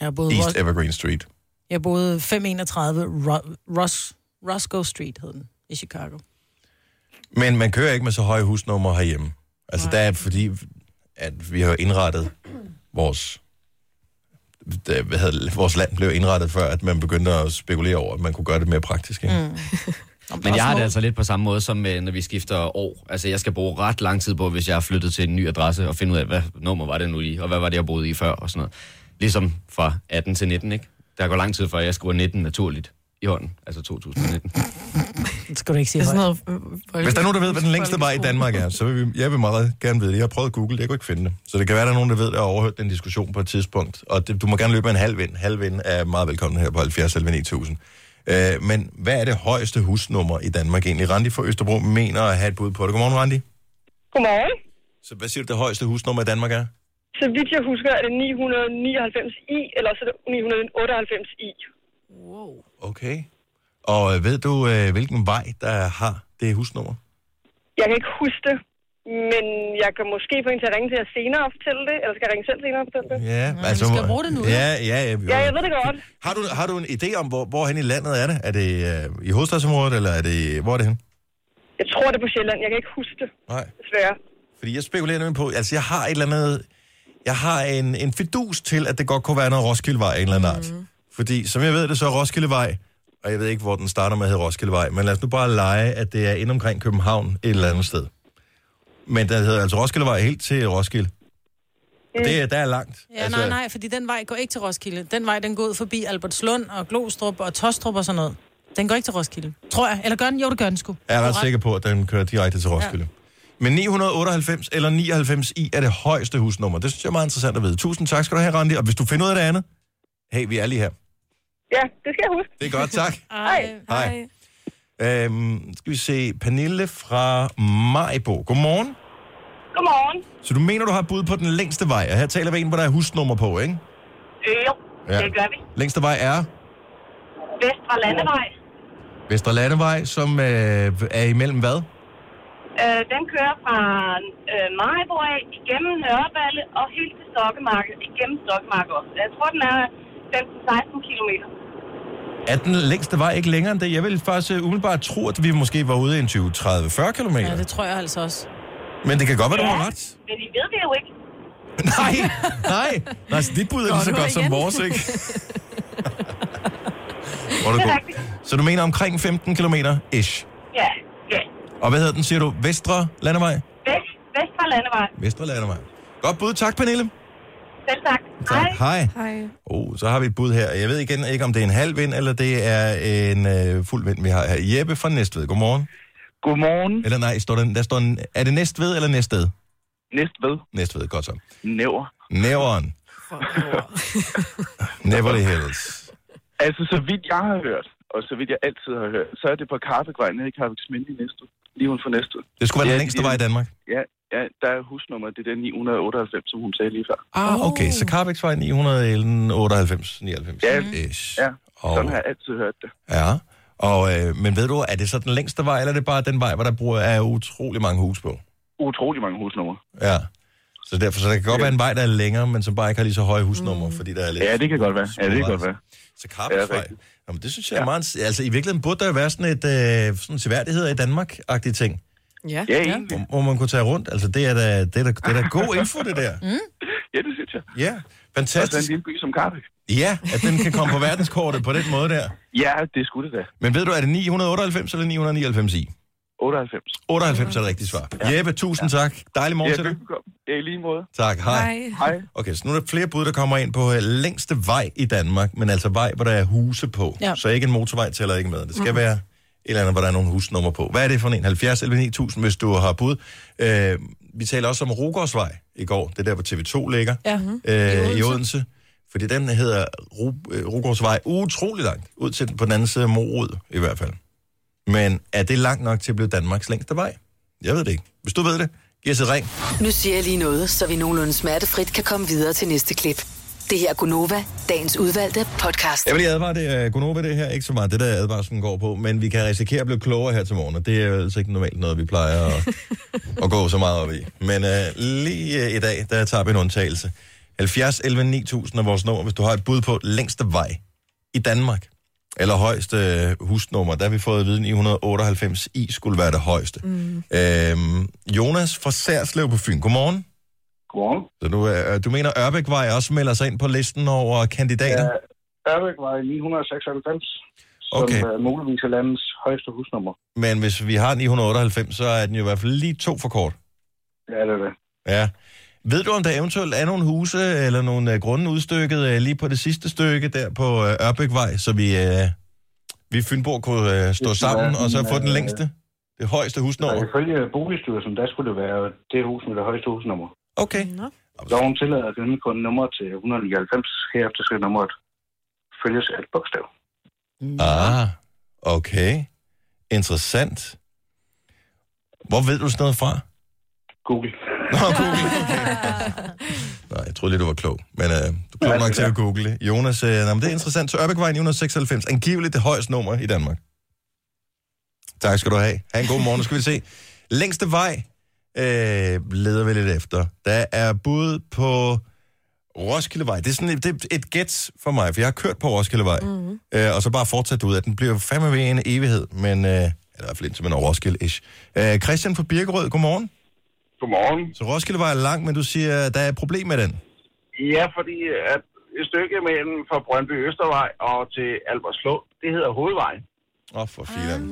Jeg boede, East East Evergreen Street. jeg boede 531 Ro- Ros, Roscoe Street, hed den, i Chicago. Men man kører ikke med så høje husnumre herhjemme. Altså, der er fordi, at vi har indrettet vores... Det, hvad hedder, det, vores land blev indrettet før, at man begyndte at spekulere over, at man kunne gøre det mere praktisk. Ikke? Mm. Men jeg har det altså lidt på samme måde, som øh, når vi skifter år. Altså, jeg skal bruge ret lang tid på, hvis jeg har flyttet til en ny adresse, og finde ud af, hvad nummer var det nu lige, og hvad var det, jeg boede i før, og sådan noget. Ligesom fra 18 til 19, ikke? Der går lang tid, før jeg skriver 19 naturligt i hånden, altså 2019. Det skal du ikke sige højt. noget, øh, Hvis der er nogen, der ved, hvad den længste vej i Danmark er, så vil vi, jeg vil meget gerne vide det. Jeg har prøvet at google det, jeg kunne ikke finde det. Så det kan være, der er nogen, der ved det og har overhørt den diskussion på et tidspunkt. Og det, du må gerne løbe med en halv vind. Halv vind er meget velkommen her på 70 11 9000. Øh, men hvad er det højeste husnummer i Danmark egentlig? Randi fra Østerbro mener at have et bud på det. Godmorgen, Randi. Godmorgen. Så hvad siger du, det højeste husnummer i Danmark er? Så vidt jeg husker, er det 999i, eller så er det 998i. Okay. Og øh, ved du, øh, hvilken vej, der har det husnummer? Jeg kan ikke huske det, men jeg kan måske få en til at ringe til jer senere og fortælle det, eller skal jeg ringe selv senere og fortælle det? Ja, vi skal bruge det nu, Ja, ja, ja. Ja, jeg ved det godt. Har du, har du en idé om, hvor, hvorhen i landet er det? Er det øh, i hovedstadsområdet, eller er det, hvor er det hen? Jeg tror, det er på Sjælland. Jeg kan ikke huske det, Nej. desværre. Fordi jeg spekulerer nemlig på, altså jeg har et eller andet, jeg har en, en fidus til, at det godt kunne være noget Roskildevej af en eller anden art. Fordi som jeg ved det, så er Roskildevej, og jeg ved ikke, hvor den starter med at hedde Roskildevej, men lad os nu bare lege, at det er inde omkring København et eller andet sted. Men der hedder altså Roskildevej helt til Roskilde. Og det, er- der er langt. Ja, nej, nej, fordi den vej går ikke til Roskilde. Den vej, den går ud forbi Albertslund og Glostrup og Tostrup og sådan noget. Den går ikke til Roskilde. Tror jeg. Eller gør den? Jo, det gør den sgu. Jeg er ret sikker på, at den kører direkte til Roskilde. Men 998 eller 99 i er det højeste husnummer. Det synes jeg er meget interessant at vide. Tusind tak skal du have, Randi. Og hvis du finder ud af det andet, hey, vi er lige her. Ja, det skal jeg huske. Det er godt, tak. Hej. Hej. Øhm, skal vi se. Pernille fra Majbo. Godmorgen. Godmorgen. Så du mener, du har bud på den længste vej? Og her taler vi en, hvor der er husnummer på, ikke? Øh, jo, Ja. det gør vi. Længste vej er Vestre Landevej. Vestre Landevej, som øh, er imellem hvad? Øh, den kører fra øh, Majbo af, igennem Nørreballe og helt til Stokkemarke. Igennem Stokkemarke også. Jeg tror, den er 15-16 kilometer. Er den længste vej ikke længere end det? Jeg vil faktisk øh, umiddelbart tro, at vi måske var ude i en 20, 30, 40 km. Ja, det tror jeg altså også. Men det kan godt være, du har ret. Men I ved det jo ikke. Nej, nej. Nej, så dit bud er lige så godt som vores, ikke? Hvor er Det er god. Så du mener omkring 15 km ish. Ja, ja. Og hvad hedder den, siger du? Vestre Landevej? Vest, Vestre Landevej. Vestre Landevej. Godt bud. Tak, Pernille. Selv tak. Tak. Hej. Hej. Oh, så har vi et bud her. Jeg ved igen ikke, om det er en halv vind, eller det er en øh, fuld vind, vi har her. Jeppe fra Næstved. Godmorgen. Godmorgen. Eller nej, står der, der står en, er det Næstved eller Næsted? Næstved. Næstved, godt så. Næver. Næveren. Neverly Hills. Altså, så vidt jeg har hørt, og så vidt jeg altid har hørt, så er det på Karpegrej nede i Karpeksminde i Næstved. Lige uden for Næstved. Det skulle være den længste vej i Danmark. Ja, ja, der er husnummer, det er den 998, som hun sagde lige før. Ah, okay. Så Carbæksvej 998, 99. Ja, Ish. ja. Og, Sådan har jeg altid hørt det. ja. Og, øh, men ved du, er det så den længste vej, eller er det bare den vej, hvor der bruger, er utrolig mange hus på? Utrolig mange husnumre. Ja. Så derfor så der kan godt være en vej, der er længere, men som bare ikke har lige så høje husnumre, mm. fordi der er lidt... Ja, det kan godt være. Ja, det kan godt være. Så Carbæksvej. Ja, Ja. Jamen, det synes jeg er meget... Altså, i virkeligheden burde der jo være sådan et øh, sådan seværdigheder i Danmark-agtige ting, Ja. Ja, egentlig. hvor, hvor man kunne tage rundt. Altså, det er da, det er da, det er da god info, det der. Mm. Ja, det synes jeg. Ja, Og så en fantastisk. lille by som Karpek. Ja, at den kan komme på verdenskortet på den måde der. Ja, det skulle det da. Men ved du, er det 998 eller 999 i? 98. 98 er det rigtige svar. Ja. Jeppe, tusind ja. tak. Dejlig morgen Ja, til dig. Ja, i lige måde. Tak, hej. Hej. Okay, så nu er der flere bud, der kommer ind på øh, længste vej i Danmark, men altså vej, hvor der er huse på. Ja. Så ikke en motorvej tæller ikke med. Det skal være et eller andet, hvor der er nogle husnummer på. Hvad er det for en? 70 eller 9000, hvis du har bud. Øh, vi taler også om Rugårdsvej i går. Det er der, hvor TV2 ligger. Ja. øh, i Odense. Fordi den hedder øh, Rugårdsvej utrolig langt. Ud til på den anden side af Morud, i hvert fald. Men er det langt nok til at blive Danmarks længste vej? Jeg ved det ikke. Hvis du ved det, giv os et ring. Nu siger jeg lige noget, så vi nogenlunde smertefrit kan komme videre til næste klip. Det her er Gunova, dagens udvalgte podcast. Jeg vil lige advare, det er Gunova det her. Ikke så meget det, der advarslen går på. Men vi kan risikere at blive klogere her til morgen. og Det er jo altså ikke normalt noget, vi plejer at, at gå så meget op i. Men uh, lige uh, i dag, der tager vi en undtagelse. 70 11 9000 er vores nummer, hvis du har et bud på længste vej i Danmark. Eller højeste øh, husnummer. Der har vi fået at vide, 998 i skulle være det højeste. Mm. Øhm, Jonas fra Særslev på Fyn. Godmorgen. Godmorgen. Så du, øh, du mener, Ørbækvej også melder sig ind på listen over kandidater? Ja, Ørbæk var i 996, som Okay. er muligvis er landets højeste husnummer. Men hvis vi har 998, så er den jo i hvert fald lige to for kort. Ja, det er det. Ja. Ved du, om der eventuelt er nogle huse eller nogle uh, grunde udstykket lige på det sidste stykke der på uh, Ørbækvej, så vi, vi Fynborg kunne uh, stå sammen og så få den længste, det højeste husnummer? Og ifølge Boligstyrelsen, der skulle det være det hus med det højeste husnummer. Okay. Loven tillader kun kun nummer til 199. Herefter skal nummeret følges af et bogstav. Ah, okay. Interessant. Hvor ved du sådan noget fra? Google. Nå, Google, okay. Nej, jeg troede lige, du var klog. Men øh, du er klog nok til at google det. Jonas, øh, nå, men det er interessant. Så Ørbækvej 996, angiveligt det højeste nummer i Danmark. Tak skal du have. Ha' en god morgen. Nu skal vi se. Længste vej øh, leder vi lidt efter. Der er bud på Roskildevej. Det er sådan et, det er et gæt for mig, for jeg har kørt på Roskildevej. Mm. Øh, og så bare fortsat ud af den. bliver fandme ved en evighed, men... Øh, eller i hvert fald indtil man er Roskilde-ish. Øh, Christian fra Birkerød, godmorgen. Godmorgen. Så Roskildevej er lang, men du siger, at der er et problem med den. Ja, fordi at et stykke mellem fra Brøndby Østervej og til Albertslund, det hedder Hovedvejen. Åh, oh, for filan.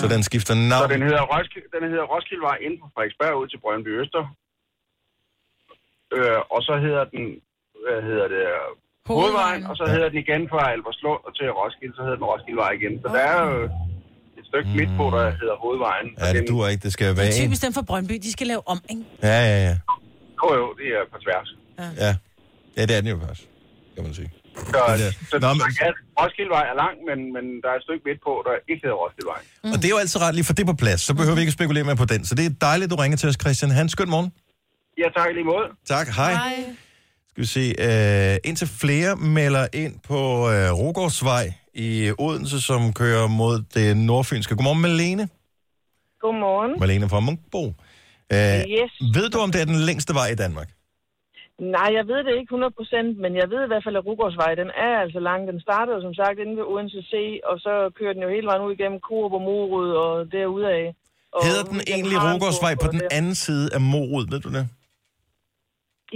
Så den skifter Så navn. den hedder, Roskilde, den hedder Roskildevej inden fra Frederiksberg ud til Brøndby Øster. Øh, og så hedder den, hvad hedder det, Hovedvejen, og så hedder den igen fra Albertslund og til Roskilde, så hedder den Roskildevej igen. Så der er jo et stykke mm. midt på, der hedder Hovedvejen. Ja, det duer ikke. Det skal Det være er en. typisk dem fra Brøndby, de skal lave om, ikke? Ja, ja, ja. Jo, jo, det er på tværs. Ja, ja det er den jo faktisk, kan man sige. Så, Det er- så Nå, men- kan, Roskildevej er lang, men, men der er et stykke midt på, der ikke hedder Roskildevej. Og det er jo altid ret lige for det på plads, så behøver vi ikke at spekulere mere på den. Så det er dejligt, du ringer til os, Christian. Han skøn morgen. Ja, tak i lige måde. Tak, hej. Skal vi se, øh, indtil flere melder ind på øh, Rogårdsvej i Odense, som kører mod det nordfynske. Godmorgen, Malene. Godmorgen. Malene fra Munkbo. Øh, Yes. Ved du, om det er den længste vej i Danmark? Nej, jeg ved det ikke 100%, men jeg ved i hvert fald, at Rugårdsvej, den er altså lang. Den startede jo som sagt inde ved Odense C, og så kører den jo hele vejen ud igennem Coop og Morud og derudaf. Og Hedder den egentlig Harndrup Rogårdsvej på den der. anden side af Morud, ved du det?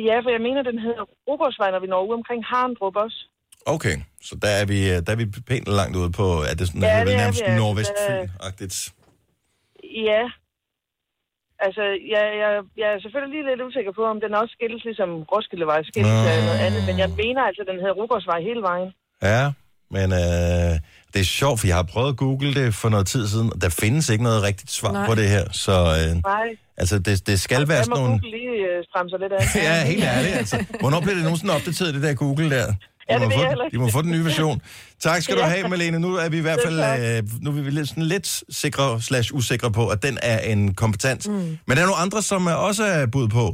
Ja, for jeg mener, den hedder Rugårdsvej, når vi når ud omkring Harndrup også. Okay, så der er vi, øh, der er vi pænt langt ude på, er det sådan, Ja, det er nærmest altså. nordvestfyn-agtigt? Ja. Altså, jeg, jeg, jeg er selvfølgelig lige lidt usikker på, om den også skilles ligesom Roskildevej skilles af noget andet, men jeg mener altså, at den hedder Rugårdsvej hele vejen. Ja, men øh, det er sjovt, for jeg har prøvet at google det for noget tid siden, og der findes ikke noget rigtigt svar Nej. på det her, så øh, Nej. altså det, det skal være Jeg sådan må nogle... Google lige øh, stramme sig lidt af. Ja, helt ærligt, altså. Hvornår bliver det nogensinde opdateret, det der Google der? Ja, det må, ved få, de må få den nye version. Tak skal du Ja. have, Malene. Nu er vi i hvert fald øh, nu er vi lidt, sådan lidt sikre slash usikre på, at den er en kompetent. Mm. Men der er nogle andre, som er også er bud på.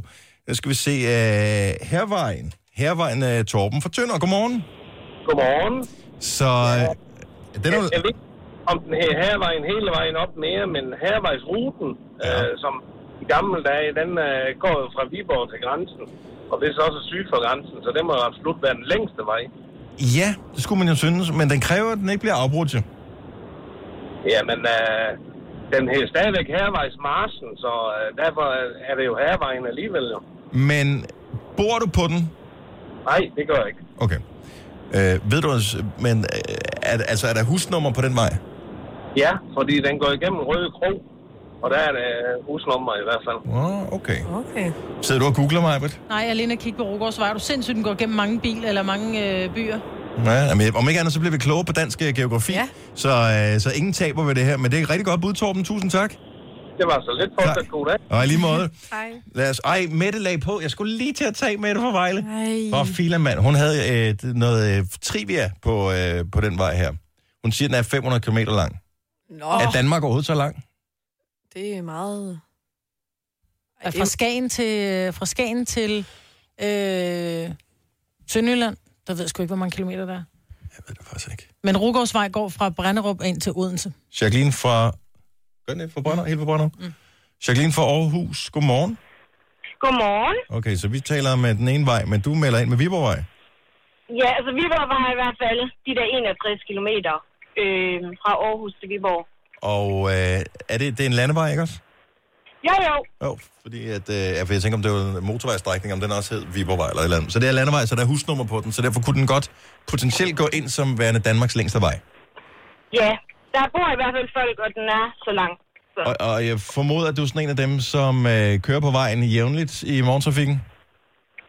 Nu skal vi se uh, Hervejen. Hervejen uh, Torben fra Tønder. Godmorgen. Godmorgen. Så øh, den er, Jeg, jeg ved ikke, om den her hervejen hele vejen op mere, men hervejsruten, ja. øh, som i gamle dage, den øh, går fra Viborg til grænsen, og det er så også syd for grænsen, så det må absolut være den længste vej. ja, det skulle man jo synes, men den kræver, at den ikke bliver afbrudt. Jo. Jamen, øh, den hedder stadigvæk hervejsmarsen, så øh, derfor er det jo hervejen alligevel jo. Men bor du på den? Nej, det gør jeg ikke. Okay. Øh, ved du, også- men øh, er, altså, er der husnummer på den vej? Ja, fordi den går igennem Røde Kro, og der er det husnummer i hvert fald. Oh, okay. Okay. Sidder du og googler mig, Britt? Nej, jeg er og kigge på Rugårdsvej. Er du sindssygt, den går gennem mange bil eller mange øh, byer? Ja, men om ikke andet, så bliver vi klogere på dansk øh, geografi. Ja. Så, øh, så ingen taber ved det her. Men det er et rigtig godt bud, Torben. Tusind tak. Det var så lidt fortsat god dag. Og lige måde. Hej. Lad os, ej, Mette lag på. Jeg skulle lige til at tage Mette fra Vejle. Ej. Og Filan, Hun havde øh, noget øh, trivia på, øh, på den vej her. Hun siger, den er 500 km lang. Nå, Er Danmark overhovedet så lang? Det er meget... Ja, fra Skagen til, fra Skagen til øh, Sønderjylland. Der ved jeg sgu ikke, hvor mange kilometer der er. Jeg ved det faktisk ikke. Men Rugårdsvej går fra Brænderup ind til Odense. Jacqueline fra... Gør det? Fra Brønder? Helt fra Brønder? Mm. Jacqueline fra Aarhus. Godmorgen. Godmorgen. Okay, så vi taler med den ene vej, men du melder ind med Viborgvej. Ja, altså Viborg var i hvert fald de der 61 kilometer øh, fra Aarhus til Viborg. Og øh, er det, det er en landevej, ikke også? Jo, jo. Jo, fordi at, øh, for jeg tænker, om det var en motorvejstrækning, om den også hed Viborgvej eller et eller andet. Så det er landevej, så der er husnummer på den, så derfor kunne den godt potentielt gå ind som værende Danmarks længste vej. Ja, der bor i hvert fald folk, og den er så lang. Så. Og, og jeg formoder, at du er sådan en af dem, som øh, kører på vejen jævnligt i morgentrafikken.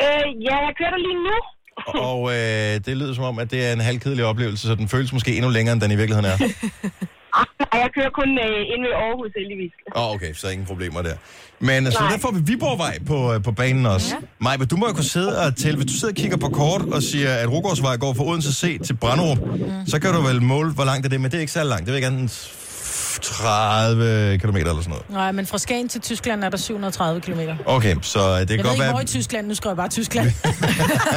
Øh, ja, jeg kører der lige nu. Og øh, det lyder som om, at det er en halvkedelig oplevelse, så den føles måske endnu længere, end den i virkeligheden er. Nej, jeg kører kun øh, ind ved Aarhus, heldigvis. Åh, oh, okay, så ingen problemer der. Men så Nej. der får vi Viborgvej på, øh, på banen også. Ja. Maj, men du må jo kunne sidde og tælle. Hvis du sidder og kigger på kort og siger, at Rugårdsvej går fra Odense C til Branderup, mm. så kan du vel måle, hvor langt er det, men det er ikke så langt. Det er ikke andet end 30 km eller sådan noget. Nej, men fra Skagen til Tyskland er der 730 km. Jeg Okay, så øh, det kan ved godt ikke, hvor i være... Tyskland. Nu skriver jeg bare Tyskland.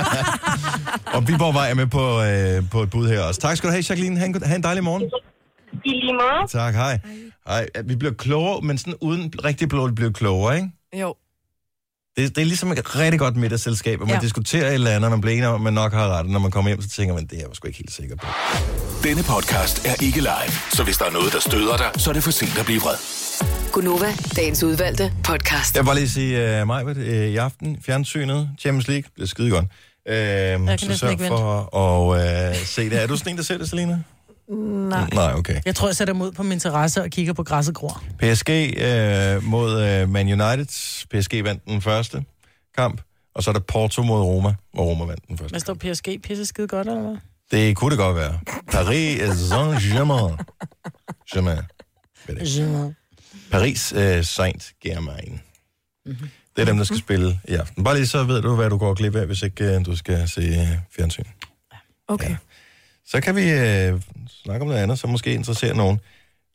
Og Viborgvej er med på, øh, på et bud her også. Tak skal du have, Jacqueline. Ha' en, ha en dejlig morgen. I lige måde. Tak, hej. hej. Vi bliver klogere, men sådan uden rigtig blå bliver klogere, ikke? Jo. Det, det er ligesom et rigtig godt middagsselskab, hvor man Ja. diskuterer et eller andet, og man bliver enig om, at man nok har ret, når man kommer hjem, så tænker man, det er jeg sgu ikke helt sikker på. Denne podcast er ikke live, så hvis der er noget, der støder dig, så er det for sent at blive vred. Gunova, dagens udvalgte podcast. Jeg vil bare lige sige, uh, Majbert, uh, i aften, fjernsynet, Champions League, det er skide godt. Uh, så næsten sørg ikke for at uh, se det. Er du sådan en, der ser det, Selina? Nej. Nej, okay. Jeg tror, jeg sætter mig ud på min terrasse og kigger på græsset gror. PSG uh, mod uh, Man United. PSG vandt den første kamp, og så er der Porto mod Roma, og Roma vandt den første. Hvad står PSG? Pisse skide godt, eller hvad? Det kunne det godt være. Paris Saint-Germain. Germain. Paris uh, Saint-Germain. Mm-hmm. Det er dem, der skal spille i aften. Bare lige så ved du, hvad du går glip af, hvis ikke uh, du skal se uh, fjernsyn. Okay. Ja. Så kan vi uh, snakke om noget andet, som måske interesserer nogen.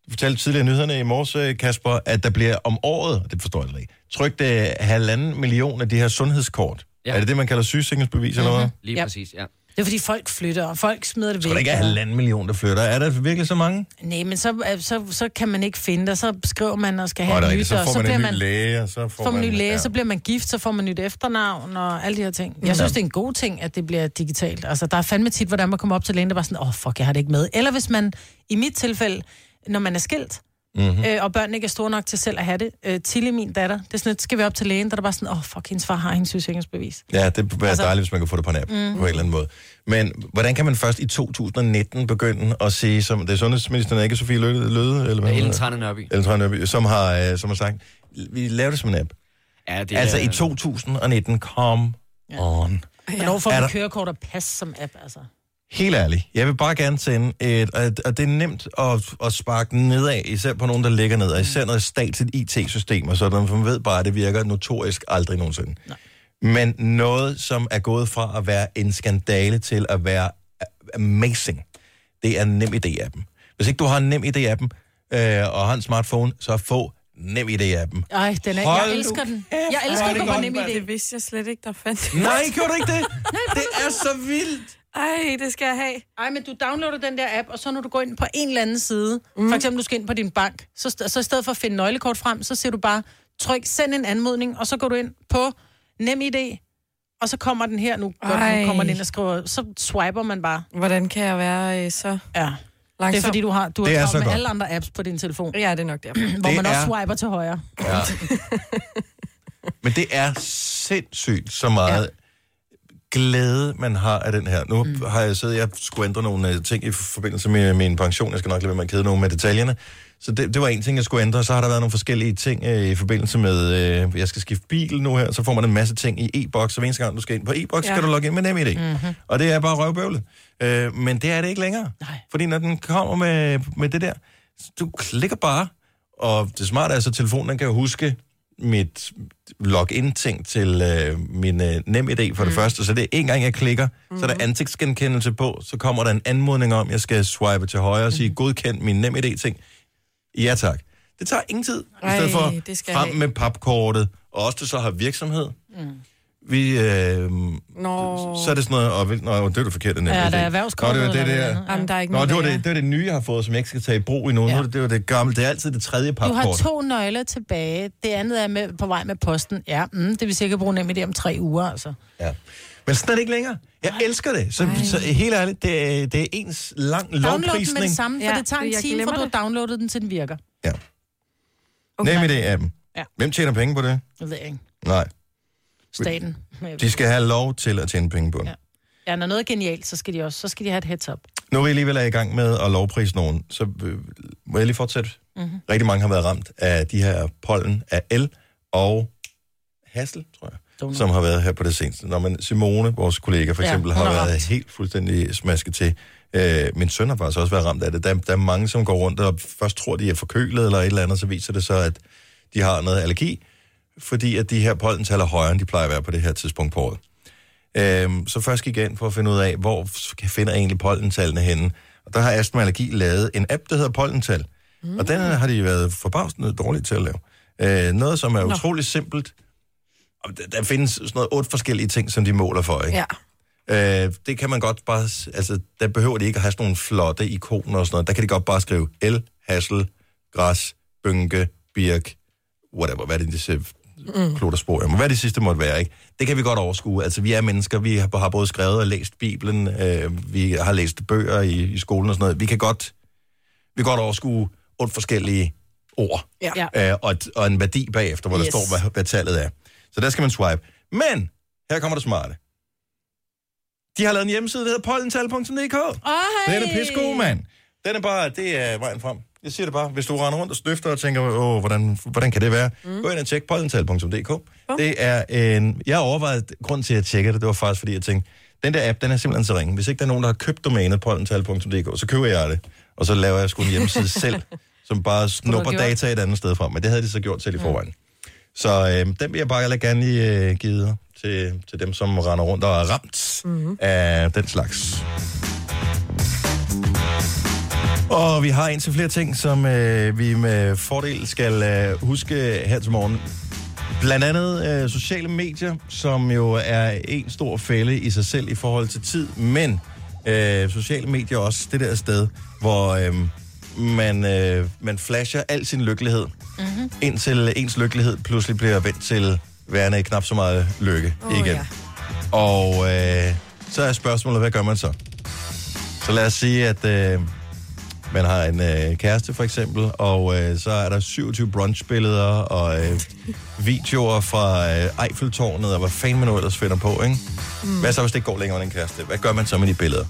Du fortalte tidligere nyhederne i morges, øh, Kasper, at der bliver om året, det forstår jeg ikke, trykt uh, halvanden million af de her sundhedskort. Ja. Ja. Er det det, man kalder sygesikringsbevis mm-hmm. eller hvad? Lige Ja. præcis, ja. Det er fordi folk flytter, og folk smider det Skal væk. der ikke og- halvanden million, der flytter? Er der virkelig så mange? Nej, men så, øh, så, så kan man ikke finde det, så skriver man og skal have er rigtigt. nyt, Så så man bliver man, læge, og så får, får man en ny læge, ja. så bliver man gift, så får man nyt efternavn og alle de her ting. Jeg synes, det er en god ting, at det bliver digitalt. Altså, der er fandme tit, hvordan man kommer op til lægen, der var sådan, åh, oh, fuck, jeg har det ikke med. Eller hvis man, i mit tilfælde, når man er skilt, Mm-hmm. øh, og børnene ikke er store nok til selv at have det. Øh, Tilly, min datter, det er sådan, lidt, skal vi op til lægen, der er der bare sådan, åh, oh, fuck, hendes far har hendes sygesikringsbevis. Ja, det vil være Altså- dejligt, hvis man kan få det på en app mm. På en eller anden måde. Men hvordan kan man først i 2019 begynde at sige, som det er sundhedsministeren, ikke Sofie Løde, Løde eller hvad? Ellen? Trane Nørby. Ellen Trane Nørby, som har, øh, som har sagt, vi laver det som en app. Ja, det Altså er, i 2019, come on. Hvornår får Er man der- kørekort og pas som app, altså? Helt ærligt, jeg vil bare gerne sende et, og, og det er nemt at, at sparke nedad, især på nogen, der ligger ned, og især noget statsligt IT-system, og sådan, for man ved bare, at det virker notorisk aldrig nogensinde. Nej. Men noget, som er gået fra at være en skandale til at være amazing, det er NemID-appen. Hvis ikke du har en NemID-appen øh, og har en smartphone, så få NemID-appen. Ej, den er, Hold jeg elsker den. Jeg elsker er den på godt, nem idé. Det vidste jeg slet ikke, der fandt. Nej, gjorde du ikke det? det er så vildt. Ej, det skal jeg have. Ej, men du downloader den der app, og så når du går ind på en eller anden side, mm. for eksempel du skal ind på din bank, så, st- så i stedet for at finde nøglekort frem, så siger du bare, tryk, send en anmodning, og så går du ind på NemID, og så kommer den her, nu, godt, Ej. nu kommer den ind og skriver, så swiper man bare. Hvordan kan jeg være øh, så Ja. langsom? Det er fordi, du har, du er har med godt. alle andre apps på din telefon, Ja, det er nok derfor. hvor Det man også er- swiper til højre. Ja. Men det er sindssygt så meget ja. Glæde, man har af den her. Nu mm. har jeg siddet, jeg skulle ændre nogle uh, ting i forbindelse med min pension. Jeg skal nok lade være med at kede nogle med detaljerne. Så det, det var en ting, jeg skulle ændre. Så har der været nogle forskellige ting uh, i forbindelse med, uh, jeg skal skifte bil nu her, så får man en masse ting i e-boks. Så hver eneste gang, du skal ind på e-boks, ja. Skal du logge ind med NemID. Mm-hmm. Og det er bare røvbøvlet. Uh, men det er det ikke længere. Nej. Fordi når den kommer med, med det der, du klikker bare, og det smarte er så, at telefonen kan jo huske mit login-ting til øh, min øh, NemID for mm. det første. Så det er en gang, jeg klikker, mm. så er der ansigtsgenkendelse på, så kommer der en anmodning om, jeg skal swipe til højre og sige, godkend min NemID-ting. Ja tak. Det tager ingen tid. I stedet Ej, for det frem med papkortet, og også du så har virksomhed. Mm. Vi, øh, Nå. så er det sådan noget, og, nå, det er det forkerte NemID. Ja, der er erhvervskort Nå, det var det der. andet. Jamen, der er ikke Nå, det var det, det var det nye, jeg har fået, som jeg ikke skal tage i brug endnu. Ja. Ja. Nu, er det, det var det gamle. Det er altid det tredje Du har papkort. to nøgler tilbage. Det andet er med, på vej med posten. Ja, mm, det vil sikkert bruge nemt om tre uger, altså. Ja. Men sådan er det ikke længere. Jeg Ej. elsker det. Så, så helt ærligt, det er, det er ens lang Download den med lovprisning. det samme, for Ja, det tager en time, for du det. har downloadet den, til den virker. Ja. Okay. Nem idé-appen. Ja. Hvem tjener penge på det? Jeg ved ikke. Nej. Staten. De skal have lov til at tjene penge på det. Ja. Ja, når noget er genialt, så skal de også så skal de have et heads up. Nu er vi alligevel er i gang med at lovprise nogen, så øh, må jeg lige fortsætte. Mhm. Rigtig mange har været ramt af de her pollen af el og hassel, tror jeg, Donut. som har været her på det seneste. Når man Simone, vores kollega for Ja, eksempel, hun har er været ramt. helt fuldstændig smasket til. Øh, min søn har faktisk også været ramt af det. Der, der er mange, som går rundt og først tror, de er forkølet eller et eller andet, så viser det så, at de har noget allergi, fordi at de her pollental er højere, end de plejer at være på det her tidspunkt på året. Øhm, så først gik jeg ind for at finde ud af, hvor finder jeg egentlig pollentallene henne. Og der har Astma Allergi lavet en app, der hedder Pollental. Mm. Og den har de været forbavsende dårlige til at lave. Øh, noget, som er Nå. utrolig simpelt. Og der, der findes sådan noget otte forskellige ting, som de måler for, ikke? Ja. Øh, det kan man godt bare... Altså, der behøver de ikke at have sådan nogle flotte ikoner og sådan noget. Der kan de godt bare skrive el, hassel, græs, bynke, birk, whatever, hvad er det, de siger? Mm. Klodersporium. Hvad det sidste måtte være, ikke? Det kan vi godt overskue. Altså, vi er mennesker, vi har, både skrevet og læst Bibelen, øh, vi har læst bøger i, i skolen og sådan noget. Vi kan godt, vi kan godt overskue otte forskellige ord, Ja. Øh, og, et, og en værdi bagefter, hvor yes. der står, hvad, hvad tallet er. Så der skal man swipe. Men, her kommer det smarte. De har lavet en hjemmeside, der hedder pollental.dk. Ej! Den er pissegod, mand. Den er bare, det er vejen frem. Jeg siger det bare, hvis du render rundt og snøfter og tænker, åh, hvordan, hvordan kan det være? Mm. Gå ind og tjek pollental.dk. Det er en, jeg overvejede, grund til at jeg tjekker det, det var faktisk fordi, jeg tænkte, den der app, den er simpelthen så ringe. Hvis ikke der er nogen, der har købt domænet pollental.dk, så køber jeg det, og så laver jeg sgu en hjemmeside selv, som bare snupper data et andet sted fra. Men det havde de så gjort til i forvejen. Så øh, den vil jeg bare gerne lige øh, give videre til, til dem, som render rundt og er ramt mm-hmm. af den slags. Og vi har en til flere ting, som øh, vi med fordel skal øh, huske her til morgen. Blandt andet øh, sociale medier, som jo er en stor fælde i sig selv i forhold til tid, men øh, sociale medier er også det der sted, hvor øh, man, øh, man flasher al sin lykkelighed, Mm-hmm. indtil ens lykkelighed pludselig bliver vendt til værende knap så meget lykke oh, igen. ja. Og øh, så er spørgsmålet, hvad gør man så? Så lad os sige, at øh, man har en øh, kæreste for eksempel, og øh, så er der 27 brunchbilleder og øh, videoer fra øh, Eiffeltårnet, og hvad fanden man nu ellers finder på, ikke? Mm. Hvad så, hvis det ikke går længere med den kæreste? Hvad gør man så med de billeder?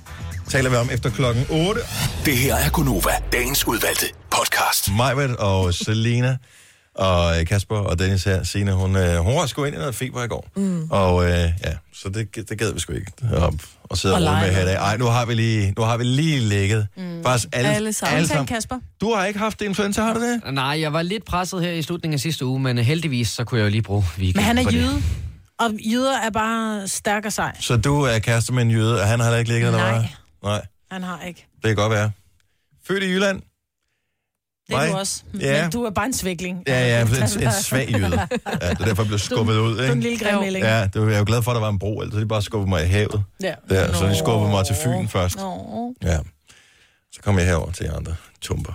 Taler vi om efter klokken 8. Det her er Gunova, dagens udvalgte podcast. Majved og Selena og øh, Kasper og Dennis her. Signe, hun, øh, hun var sgu ind i noget feber i går. Mm. Og øh, ja, så det, det gad vi sgu ikke op og sidde og, Og med her i dag. Ej, nu har vi lige, nu har vi lige ligget. Mm. Faktisk alle, Alle sammen. alle sammen. Kasper. Du har ikke haft influenza, har du det? Nej, jeg var lidt presset her i slutningen af sidste uge, men heldigvis så kunne jeg jo lige bruge weekend Men han er på det. jyde, og jyder er bare stærk og sej. Så du er kæreste med en jøde, og han har heller ikke ligget, eller Nej. hvad? Nej, Han har ikke. det kan godt være. Født i Jylland? Det er du også. Ja. Men du er bare en svækling. Ja, ja, en, en svag jøde. Ja, det er derfor, jeg blev skubbet ud, Du er en ikke? lille grimmeling. Ja, det var, jeg er jo glad for, at der var en bro, ellers de bare skubbet mig i havet. Ja. Der, så de skubbede mig til Fyn først. Nå. Ja. Så kom jeg herover til andre tumper.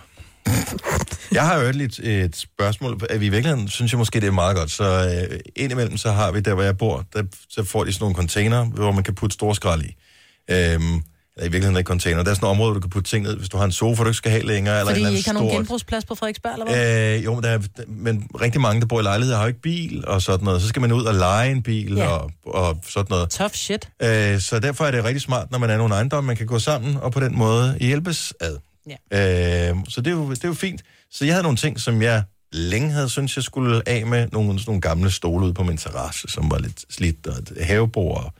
Jeg har jo et, et spørgsmål, at vi i virkeligheden synes jeg måske, det er meget godt. Så øh, indimellem så har vi der, hvor jeg bor, der, så får de sådan nogle container, hvor man kan putte store skrald i. Øhm, eller i virkeligheden ikke container. Der er sådan et område, du kan putte ting ned, hvis du har en sofa, du ikke skal have længere. Eller Fordi eller I ikke har nogen genbrugsplads på Frederiksberg, eller hvad? Øh, jo, men, der er, men rigtig mange, der bor i lejligheder, har jo ikke bil og sådan noget. Så skal man ud og lege en bil Ja. og, og sådan noget. Tough shit. Øh, så derfor er det rigtig smart, når man er nogle ejendomme, man kan gå sammen og på den måde hjælpes ad. Ja. Øh, så det er, jo, det er jo fint. Så jeg havde nogle ting, som jeg længe havde synes jeg skulle af med. Nogle, sådan nogle gamle stole ude på min terrasse, som var lidt slidt, og et havebord og,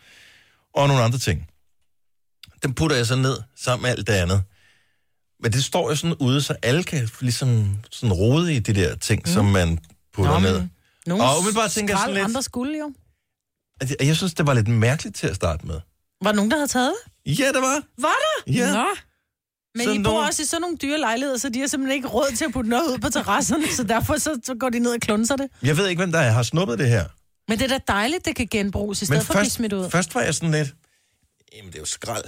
og nogle andre ting. Dem putter jeg så ned sammen med alt det andet. Men det står jo sådan ude, så alle kan ligesom sådan rode i de der ting, mm. som man putter Nå, ned. Nogle Og umiddelbart tænker jeg sådan lidt- andre skulle jo. At Jeg, jeg synes, det var lidt mærkeligt til at starte med. Var der nogen, der havde taget det? Ja, det var. Var der? Ja. Nå. Men Sådan I bor nogen- også i sådan nogle dyre lejligheder, så de har simpelthen ikke råd til at putte noget ud på terrasserne, så derfor så, så går de ned og klunser det. Jeg ved ikke, hvem der har snuppet det her. Men det er da dejligt, det kan genbruges, i stedet for at blive smidt ud. først var jeg sådan lidt, jamen det er jo skrald.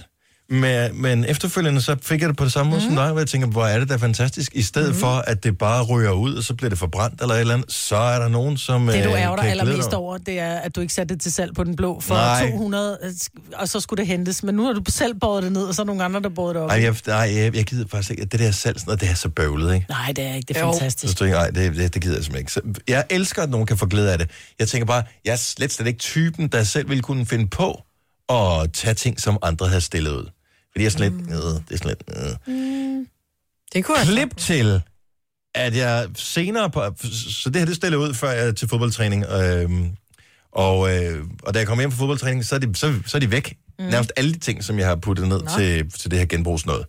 Men, men efterfølgende så fik jeg det på det samme måde mm. som dig, hvor jeg tænker, hvor er det da fantastisk. I stedet mm. for, at det bare ryger ud, og så bliver det forbrændt eller et eller andet, så er der nogen, som Det, du øh, ærger dig allermest over, det er, at du ikke satte det til salg på den blå for Nej. 200, øh, og så skulle det hentes. Men nu har du selv båret det ned, og så er nogle andre, der båret det op. Ej, jeg, nej, jeg, jeg gider faktisk ikke. Det der salg, sådan noget, det er så bøvlet, ikke? Nej, det er ikke. Det er Jo. fantastisk. Så tænker jeg, nej, det, det, det gider jeg simpelthen ikke. Så jeg elsker, at nogen kan få glæde af det. Jeg tænker bare, jeg er slet, slet ikke typen, der selv ville kunne finde på at tage ting, som andre havde stillet ud. Fordi jeg er sådan lidt, øh, det er lidt, øh. Det kunne jeg Klip til, at jeg senere på... Så det her, det stiller jeg ud før jeg er til fodboldtræning. Øh, og, øh, og da jeg kommer hjem fra fodboldtræning, så er de, så, så er de væk. Mm. Nærmest alle de ting, som jeg har puttet ned til, til det her genbrugsnød.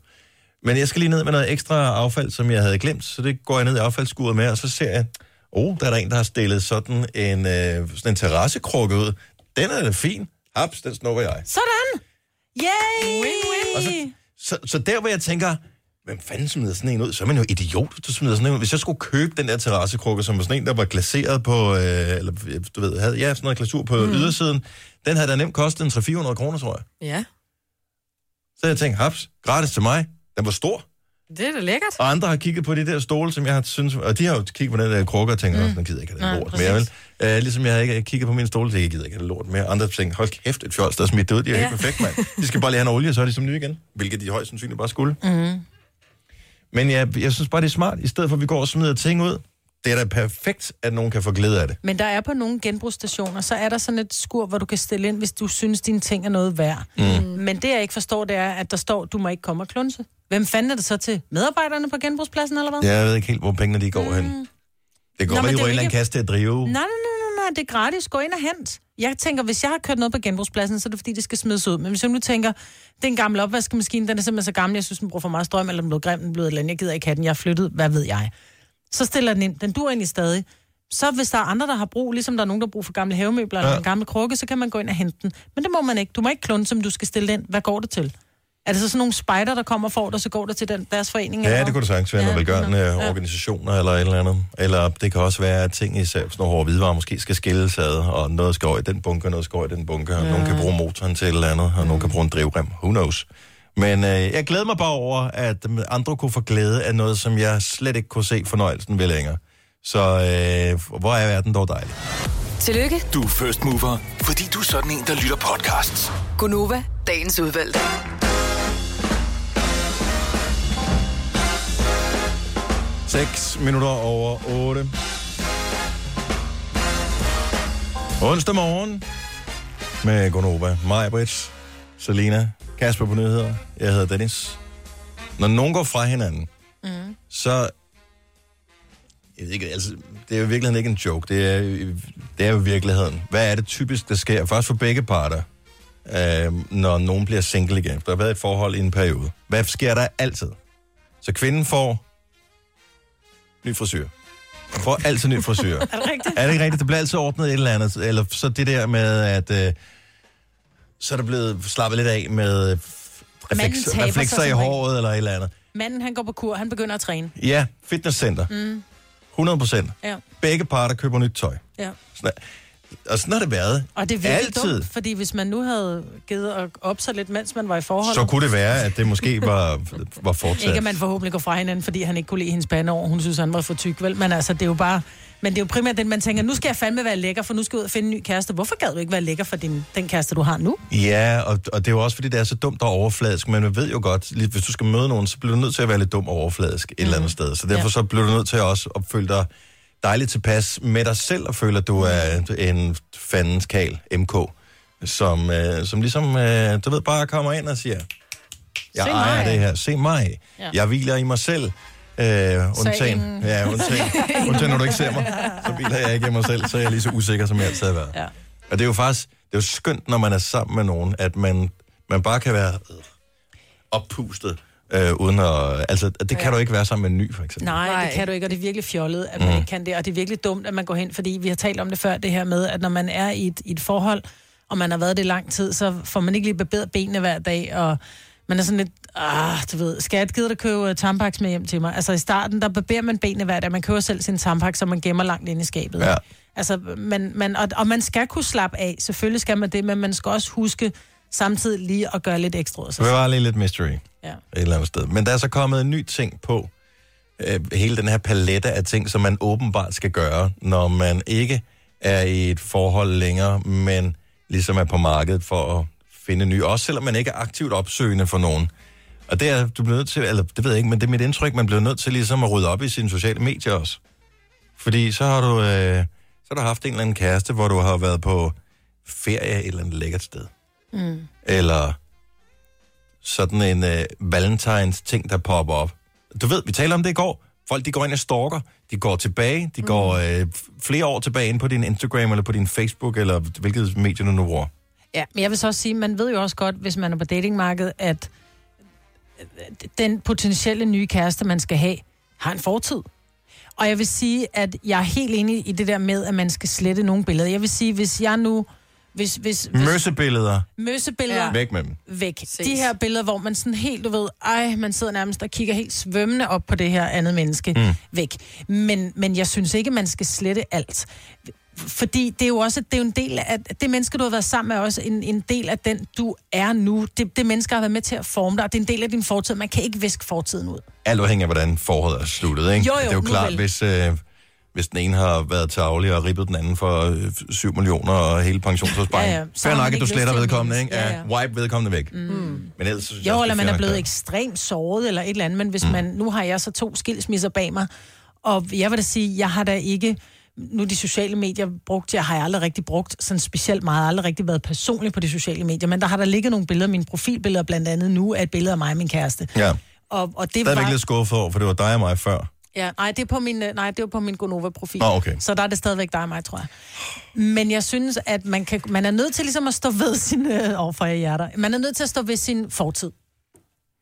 Men jeg skal lige ned med noget ekstra affald, som jeg havde glemt, så det går jeg ned i affaldsskuret med, og så ser jeg, oh, der er der en, der har stillet sådan en, øh, sådan en terrassekrukke ud. Den er da fin. Haps, den snupper jeg. Sådan! Yay! Og så, så, så der, hvor jeg tænker, hvem fanden smider sådan en ud? Så er man jo idiot, hvis du smider sådan en ud. Hvis jeg skulle købe den der terrassekrukke, som var sådan en, der var glaseret på, øh, eller du ved, havde, ja, sådan noget glasur på mm. ydersiden, den havde da nemt kostet en 300-400 kroner, tror jeg. Ja, Så jeg tænkte, haps, gratis til mig. Den var stor. Det er da lækkert. Og andre har kigget på de der stole, som jeg har synes, og de har jo kigget på den der krukke og tænkt, mm. den gider ikke have Nej, det lort præcis. mere, vel? Uh, ligesom jeg havde ikke kigget på min stole, jeg gider ikke have det lort mere. Andre tænkte, hold kæft, et fjols, der er smidt det ud, de er ja. Helt perfekt, mand. De skal bare lige have noget olie, så er de som nye igen. Hvilket de højst sandsynligt bare skulle. Mm. Men jeg, jeg synes bare, det er smart, i stedet for at vi går og smider ting ud. Det er da perfekt, at nogen kan få glæde af det. Men der er på nogle genbrugsstationer, så er der sådan et skur, hvor du kan stille ind, hvis du synes, dine ting er noget værd. Mm. Men det, jeg ikke forstår, det er, at der står, du må ikke komme og klunse. Hvem fanden er det så til? Medarbejderne på genbrugspladsen, eller hvad? Jeg ved ikke helt, hvor pengene de går mm. hen. Det går Nå, vel men i det er jo en ikke- kasse til at drive. Nej, nej, nej, nej, det er gratis. Gå ind og hent. Jeg tænker, hvis jeg har kørt noget på genbrugspladsen, så er det fordi, det skal smides ud. Men hvis jeg nu tænker, det er en gammel opvaskemaskine, den er simpelthen så gammel, jeg synes, den bruger for meget strøm, eller den blev grim, den blev et eller andet, jeg gider ikke have den, jeg har flyttet, hvad ved jeg. Så stiller den ind, den dur egentlig stadig. Så hvis der er andre, der har brug, ligesom der er nogen, der har brug for gamle havemøbler eller Ja. en gammel krukke, så kan man gå ind og hente den. Men det må man ikke. Du må ikke klunde, som du skal stille ind. Hvad går det til? Er det så sådan nogle spejder, der kommer for dig, så går det til den, deres forening? eller Ja, hvad? det kunne det sagtens være, ja, velgørende ja. organisationer eller et eller andet. Eller det kan også være, at ting i selv sådan nogle hårde hvidevarer måske skal skilles ad, og noget skal over i den bunker, noget skal over i den bunker, og Ja. nogen kan bruge motoren til et eller andet, og nogen kan bruge en drivrem. Who knows? Men øh, jeg glæder mig bare over, at andre kunne få glæde af noget, som jeg slet ikke kunne se fornøjelsen ved længere. Så øh, hvor er verden dog dejlig. Tillykke, Du er first mover, fordi du er sådan en, der lytter podcasts. Gunova, dagens udvalgte. 6 minutter over 8. Onsdag morgen med Gonova, Maja Brits, Selina, Kasper på nyheder. Jeg hedder Dennis. Når nogen går fra hinanden, Mm. så... Jeg ved ikke, altså, det er jo i virkeligheden ikke en joke. Det er, det er jo virkeligheden. Hvad er det typisk, der sker? Først for begge parter, øh, når nogen bliver single igen. Der har været et forhold i en periode. Hvad sker der altid? Så kvinden får ny frisyr. Hun får altid ny frisyr. Er det rigtigt? Er det ikke rigtigt? Det bliver altid ordnet et eller andet. Eller så det der med, at øh, så er der blevet slappet lidt af med øh, refleks, reflekser i håret eller et eller andet. Manden, han går på kur, han begynder at træne. Ja, fitnesscenter. Mm. 100 procent. Ja. Begge parter køber nyt tøj. ja. Sådan og sådan har det været. Og det er virkelig Altid. dumt, fordi hvis man nu havde givet at op sig lidt, mens man var i forhold... Så kunne det være, at det måske var, var fortsat. Ikke at man forhåbentlig går fra hinanden, fordi han ikke kunne lide hendes bandeår. Hun synes, han var for tyk, vel? Men altså, det er jo bare... Men det er jo primært den, man tænker, nu skal jeg fandme være lækker, for nu skal jeg ud og finde en ny kæreste. Hvorfor gad du ikke være lækker for din, den kæreste, du har nu? Ja, og, og det er jo også, fordi det er så dumt og overfladisk, men man ved jo godt, lige- hvis du skal møde nogen, så bliver du nødt til at være lidt dum og overfladisk et eller andet sted. Så derfor Ja. så bliver du nødt til også at føle dig dejligt tilpas med dig selv, og føle, at du er en fandens kal, MK, som, øh, som ligesom, øh, du ved, bare kommer ind og siger, jeg Se ejer mig." det her, se mig, ja. jeg hviler i mig selv. Øh, undtagen, ingen. ja, undtagen, undtagen, når du ikke ser mig, så hviler jeg ikke i mig selv, så er jeg lige så usikker, som jeg altid har været. Ja. Og det er jo faktisk, det er jo skønt, når man er sammen med nogen, at man, man bare kan være oppustet, øh, uden at, altså, det kan du ikke være sammen med en ny, for eksempel. Nej, det kan du ikke, og det er virkelig fjollet, at man Mm. mm. ikke kan det. Og det er virkelig dumt, at man går hen, fordi vi har talt om det før, det her med, at når man er i et, i et forhold, og man har været det i lang tid, så får man ikke lige barberet benene hver dag, og man er sådan lidt, ah, du ved, jeg gider at købe tampaks med hjem til mig? Altså i starten, der barberer man benene hver dag, man køber selv sin tampaks, som man gemmer langt inde i skabet. Ja. Altså, man, man, og, og man skal kunne slappe af, selvfølgelig skal man det, men man skal også huske samtidig lige at gøre lidt ekstra Så det var lige lidt mystery Ja. et eller andet sted. Men der er så kommet en ny ting på, øh, hele den her palette af ting, som man åbenbart skal gøre, når man ikke er i et forhold længere, men ligesom er på markedet for at finde ny, også selvom man ikke er aktivt opsøgende for nogen. Og det er, du bliver nødt til, eller det ved jeg ikke, men det er mit indtryk, man bliver nødt til ligesom at rydde op i sine sociale medier også. Fordi så har du, øh, så har du haft en eller anden kæreste, hvor du har været på ferie et eller andet lækkert sted. Mm. Eller sådan en øh, valentines ting, der popper op. Du ved, vi taler om det i går. Folk, de går ind og stalker. De går tilbage. De går øh, flere år tilbage ind på din Instagram, eller på din Facebook, eller hvilket medie du nu bruger. Ja, men jeg vil så også sige, man ved jo også godt, hvis man er på datingmarkedet, at den potentielle nye kæreste, man skal have, har en fortid. Og jeg vil sige, at jeg er helt enig i det der med, at man skal slette nogle billeder. Jeg vil sige, hvis jeg nu... Hvis, hvis, hvis Møssebilleder. Møssebilleder Ja. Væk med dem. væk. De her billeder, hvor man sådan helt, du ved, ej, man sidder nærmest og kigger helt svømmende op på det her andet menneske, Mm. væk. Men, men jeg synes ikke, man skal slette alt. Fordi det er jo også det er jo en del af det menneske, du har været sammen med, er også en, en del af den, du er nu. Det, det menneske har været med til at forme dig, og det er en del af din fortid. Man kan ikke viske fortiden ud. Alt afhængig af, hvordan forholdet er sluttet, ikke? Jo, jo, det er jo klart, vel. hvis, øh, hvis den ene har været tavlig og ribbet den anden for øh, 7 millioner og hele pensionsopsparingen. Ja, Ja, Fair nok, at du sletter vedkommende, ikke? Ja, Ja. Wipe vedkommende væk. Mm. Men ellers Jo, eller man er blevet ekstremt såret eller et eller andet, men hvis mm. man, nu har jeg så to skilsmisser bag mig, og jeg vil da sige, jeg har da ikke, nu de sociale medier brugt, jeg har jeg aldrig rigtig brugt sådan specielt meget, jeg har aldrig rigtig været personlig på de sociale medier, men der har der ligget nogle billeder, mine profilbilleder blandt andet nu, er et billede af mig og min kæreste. Ja. Og, og det Stadigvæk var... lidt skuffet over, for det var dig og mig før. Ja, nej, det er på min, øh, nej, det er på min Gonova-profil. Nå, okay. Så der er det stadigvæk dig og mig, tror jeg. Men jeg synes, at man, kan, man er nødt til ligesom at stå ved sin... Øh, overfor jer hjerter. Man er nødt til at stå ved sin fortid.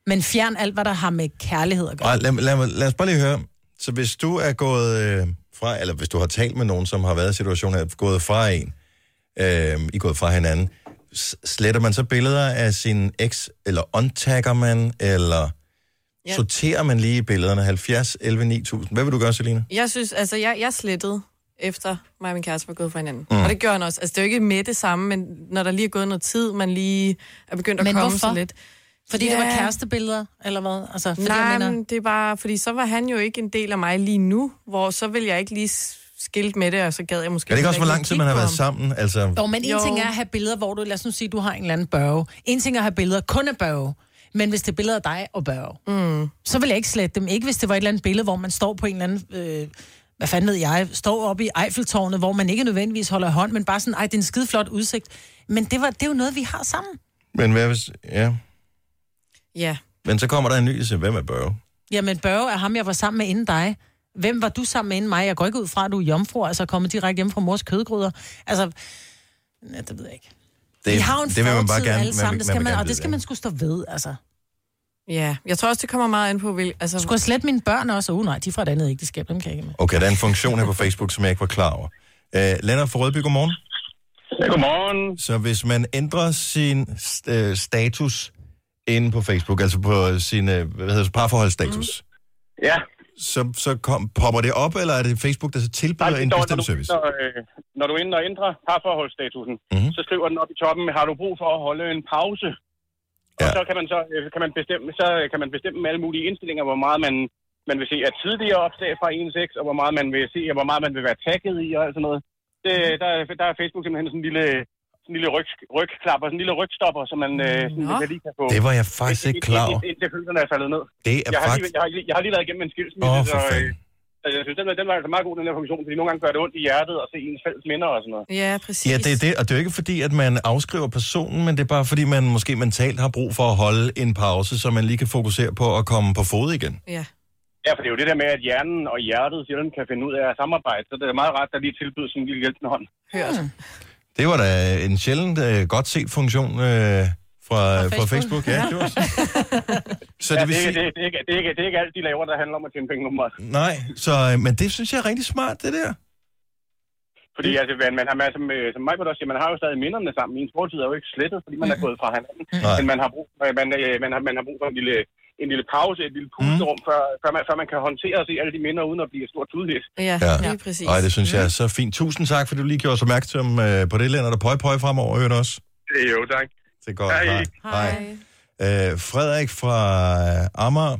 Men fjern alt, hvad der har med kærlighed at gøre. Og lad, lad, lad, lad os bare lige høre. Så hvis du er gået øh, fra, eller hvis du har talt med nogen, som har været i situationen, er gået fra en, øh, I er gået fra hinanden, sletter man så billeder af sin eks, eller untagger man, eller Ja. sorterer man lige billederne? 70, 11, 9000. Hvad vil du gøre, Selina? Jeg synes, altså, jeg, jeg slettede efter mig og min kæreste var gået fra hinanden. Mm. Og det gør han også. Altså, det er jo ikke med det samme, men når der lige er gået noget tid, man lige er begyndt at Men komme hvorfor? så lidt. Fordi det var kærestebilleder, eller hvad? Altså, fordi Nej, jeg mener, men det er bare, fordi så var han jo ikke en del af mig lige nu, hvor så vil jeg ikke lige skilt med det, og så gad jeg måske... Er det ikke også, hvor lang tid man har været sammen? Altså, Jo, men en Jo. ting er at have billeder, hvor du, lad os nu sige, du har en eller anden børge. En ting er at have billeder kun af børge. Men hvis det er billeder af dig og børge, mm. så vil jeg ikke slette dem. Ikke hvis det var et eller andet billede, hvor man står på en eller anden... Øh, hvad fanden ved jeg, står oppe i Eiffeltårnet, hvor man ikke nødvendigvis holder hånd, men bare sådan, ej, det er en skide flot udsigt. Men det, var, det er jo noget, vi har sammen. men hvad hvis... Ja. Ja. Men så kommer der en ny, så hvem er Børge? Jamen, Børge er ham, jeg var sammen med inden dig. Hvem var du sammen med inden mig? Jeg går ikke ud fra, at du er jomfru, altså kommet direkte hjem fra mors kødgryder. Altså, ja, det ved jeg ikke. Det, vi har jo en det vil man bare gerne, alle sammen, man, det skal man, man, man og det skal man skulle stå ved, altså. Ja, jeg tror også, det kommer meget an på, hvil... Altså, Skulle jeg slette mine børn også? Uh, nej, de er fra et andet ægteskab, dem kan jeg ikke med. Okay, der er en funktion her på Facebook, som jeg ikke var klar over. Uh, Lennart fra Rødby, godmorgen. Ja, godmorgen. Så hvis man ændrer sin uh, status inde på Facebook, altså på sin uh, hvad hedder det, parforholdsstatus, Ja. så, så kom, popper det op, eller er det Facebook, der så tilbyder en står, bestemt når du, service? Når, øh, når du er inde og ændrer parforholdsstatusen, Mhm. mm-hmm. så skriver den op i toppen, har du brug for at holde en pause? Ja. Og så kan man så øh, kan man bestemme, så kan man bestemme alle mulige indstillinger, hvor meget man, man vil se af tidligere opslag fra ens ex, og hvor meget man vil se, og hvor meget man vil være tagget i og alt sådan noget. Det, der, er- der er Facebook simpelthen sådan en lille, sådan en lille ryg, rygklapper, sådan en lille rygstopper, som man øh, sådan, man lige kan få. Det var jeg faktisk ikke klar over. Indtil, følelserne er faldet ned. Det er jeg, har lige, faktisk- jeg, har lige, jeg har lige været igennem en skilsmisse, Åh, for så, øh, så jeg synes, den, var- den var altså meget god, den her funktion, fordi nogle gange gør det ondt i hjertet at se ens fælles minder og sådan noget. Ja, præcis. Ja, det er det, og det er jo ikke fordi, at man afskriver personen, men det er bare fordi, man måske mentalt har brug for at holde en pause, så man lige kan fokusere på at komme på fod igen. Ja. Ja, for det er jo det der med, at hjernen og hjertet sjældent kan finde ud af at samarbejde, så det er meget ret, at lige tilbyder sådan en lille hjælpende hånd. Hørt. Det var da en sjældent uh, godt set funktion uh, fra, fra Facebook. Ja, det var Så ja, det vil det, sige- det, det, er ikke, det, er ikke, det er ikke alt, de laver, der handler om at tjene penge nummer. Nej, så, øh, men det synes jeg er rigtig smart, det der. Fordi altså, man, man har, som, øh, som mig også siger, man har jo stadig minderne sammen. Ens fortid er jo ikke slettet, fordi man er gået fra hinanden. Nej. Men man har brug, øh, man, øh, man, har, man har brug for en lille, en lille pause, et lille pusterum, mm. før, før, man, før man kan håndtere og se alle de minder, uden at blive stort tudlæs. Ja, Ja. lige præcis. Ej, det synes jeg er så fint. Tusind tak, fordi du lige gjorde os opmærksom øh, på det, Lennart, og pøj pøj fremover, hørt også. Jo, tak. Det er godt. Hej. Hej. Øh, Frederik fra øh, Amager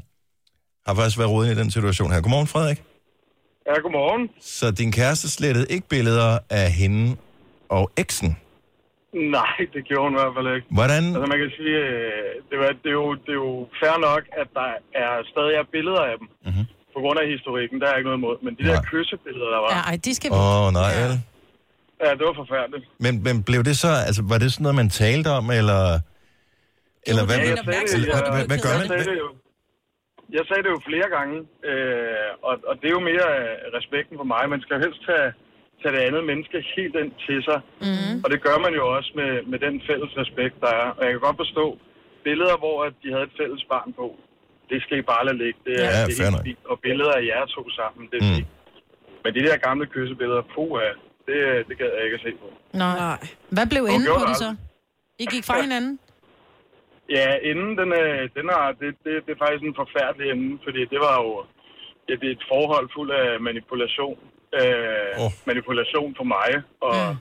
har faktisk været rodet i den situation her. Godmorgen, Frederik. Ja, godmorgen. Så din kæreste slettede ikke billeder af hende og eksen. Nej, det gjorde hun i hvert fald ikke. Hvordan? Altså man kan sige, øh, det, var, det, er jo, det er jo fair nok, at der er stadig er billeder af dem. Mm-hmm. På grund af historikken, der er ikke noget imod. Men de der kyssebilleder, der var... Ja, ej, de skal Åh, oh, nej, vel? Ja, det var forfærdeligt. Men, men blev det så, altså var det sådan noget, man talte om, eller... Eller hvad, Ja, hvad, jeg sagde det, eller, hvad, hvad, gør jeg man? Sagde det jo, jeg sagde det jo flere gange, øh, og, og det er jo mere øh, respekten for mig. Man skal helst tage, tage det andet menneske helt ind til sig. Mm. Og det gør man jo også med, med den fælles respekt, der er. Og jeg kan godt forstå billeder, hvor at de havde et fælles barn på. Det skal I bare lade ligge. Det er, Ja, det er helt fint. Og billeder af jer to sammen, det er Mm. fint. Men de der gamle kyssebilleder, puha, det, det gad jeg ikke at se på. Nej. Hvad blev enden på det så? I gik fra hinanden? Ja, inden den, er, den er, det, det, det er faktisk en forfærdelig ende, fordi det var jo er et forhold fuld af manipulation. Øh, oh. Manipulation for mig, og mm.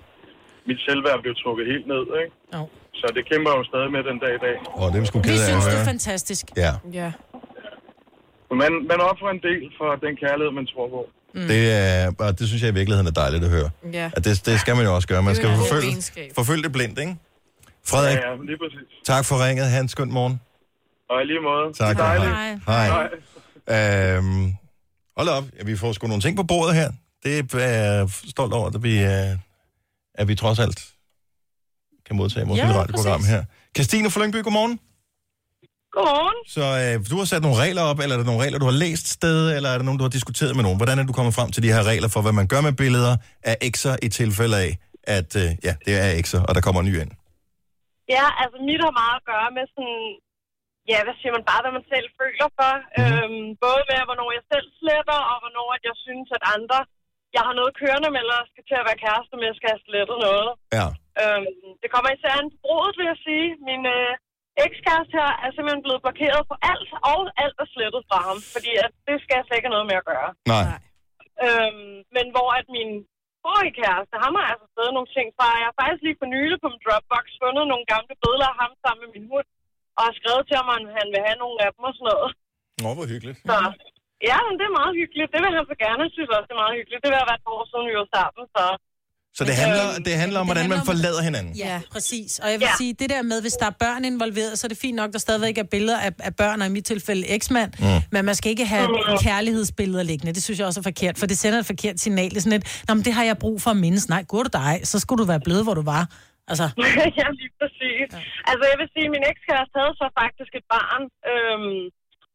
mit selvværd blev trukket helt ned. Ikke? Oh. Så det kæmper jeg jo stadig med den dag i dag. Åh, det er vi sgu Vi synes, det er fantastisk. Ja, Ja. Men man, man offrer en del for den kærlighed, man tror på. Mm. det, er, og det synes jeg i virkeligheden er dejligt at høre. Ja. At det, det skal man jo også gøre. Man skal forfølge, forfølge det blindt, ikke? Frederik, Ja, ja, lige præcis. tak for ringet. Ha' en skøn morgen. Og i lige måde. Tak. Er dejligt. Hej. Hej. Øhm, hold op, Ja, vi får sgu nogle ting på bordet her. Det er jeg stolt over, at vi, øh, at vi trods alt kan modtage vores Ja, lille radioprogram præcis. her. Christine fra Lyngby, godmorgen. Godmorgen. Så øh, du har sat nogle regler op, eller er der nogle regler, du har læst sted, eller er der nogen, du har diskuteret med nogen? Hvordan er du kommet frem til de her regler for, hvad man gør med billeder af ekser i tilfælde af, at øh, ja, det er ekser, og der kommer en ny ind? Ja, altså mit har meget at gøre med sådan, ja, hvad siger man, bare hvad man selv føler for. Mm-hmm. Øhm, både med, hvornår jeg selv sletter, og hvornår at jeg synes, at andre, jeg har noget kørende med, eller skal til at være kæreste med, skal have slettet noget. Ja. Øhm, det kommer især an på brudet, vil jeg sige. Min øh, ekskæreste her er simpelthen blevet blokeret for alt, og alt er slettet fra ham, fordi at det skal jeg slet ikke have noget med at gøre. Nej. Øhm, men hvor at min forrige kæreste, ham har altså stadig nogle ting fra. Jeg har faktisk lige for nylig på min Dropbox fundet nogle gamle billeder af ham sammen med min hund, og har skrevet til ham, at han vil have nogle af dem og sådan noget. Nå, hvor hyggeligt. Så ja, men det er meget hyggeligt. Det vil han så gerne. Jeg synes også, det er meget hyggeligt. Det vil have været et år siden, vi var sammen, så... Så det handler, det handler om, hvordan man forlader hinanden. Ja, præcis. Og jeg vil ja. sige, det der med, hvis der er børn involveret, så er det fint nok, der stadigvæk er billeder af, af børn, og i mit tilfælde eksmand. Mm. Men man skal ikke have kærlighedsbilleder liggende. Det synes jeg også er forkert, for det sender et forkert signal. Det er sådan et, Nå, men det har jeg brug for at mindes. Nej, går du dig, så skulle du være blevet, hvor du var. Altså, ja, lige præcis. Ja. Altså, jeg vil sige, at min ekskæreste havde så faktisk et barn. Øhm,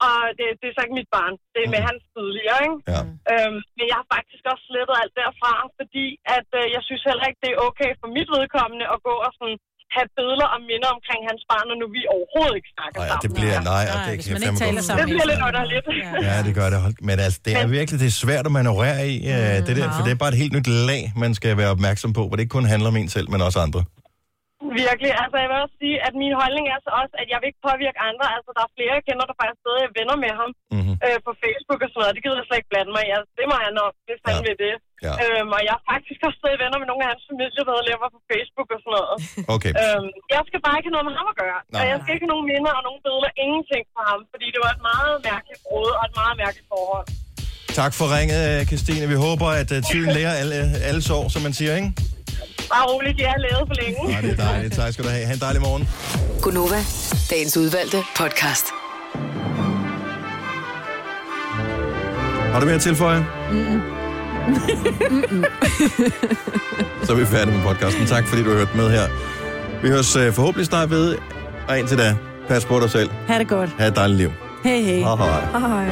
og det, det er så ikke mit barn. Det er med hans tidligere, ikke? Ja. Øhm, men jeg har faktisk også slettet alt derfra, fordi at, øh, jeg synes heller ikke, det er okay for mit vedkommende at gå og sådan have billeder og minder omkring hans barn, når nu vi overhovedet ikke snakker Nej, sammen. det bliver, nej, og det kan jeg ikke fandme taler godt sammen. Det bliver lidt underligt. Ja, det gør det. Men altså, det er virkelig det er svært at manøvrere i, mm, det der, for det er bare et helt nyt lag, man skal være opmærksom på, hvor det ikke kun handler om en selv, men også andre. Virkelig. Altså, jeg vil også sige, at min holdning er så også, at jeg vil ikke påvirke andre. Altså, der er flere, jeg kender, der faktisk stadig er venner med ham mm-hmm. øh, på Facebook og sådan noget. Det gider jeg slet ikke blande mig i. Altså, det må han nok, hvis han vil det. Ja. Øhm, og jeg er faktisk også stadig venner med nogle af hans familiemedlemmer på Facebook og sådan noget. Okay. Øhm, jeg skal bare ikke have noget med ham at gøre. Nej. Og jeg skal ikke have nogen minder og nogen billeder. Ingenting fra ham. Fordi det var et meget mærkeligt brud og et meget mærkeligt forhold. Tak for ringet, Christine. Vi håber, at uh, tiden lærer alle, alle sår, som man siger, ikke? Bare roligt, jeg har lavet for længe. Nej, det er dejligt. Tak skal du have. Ha' en dejlig morgen. Gunova, dagens udvalgte podcast. Har du mere at tilføje? Så er vi færdige med podcasten. Tak fordi du har hørt med her. Vi høres uh, forhåbentlig snart ved. Og indtil da, pas på dig selv. ha' det godt. Ha' et dejligt liv. Hej, hej. Hej hej. Hej.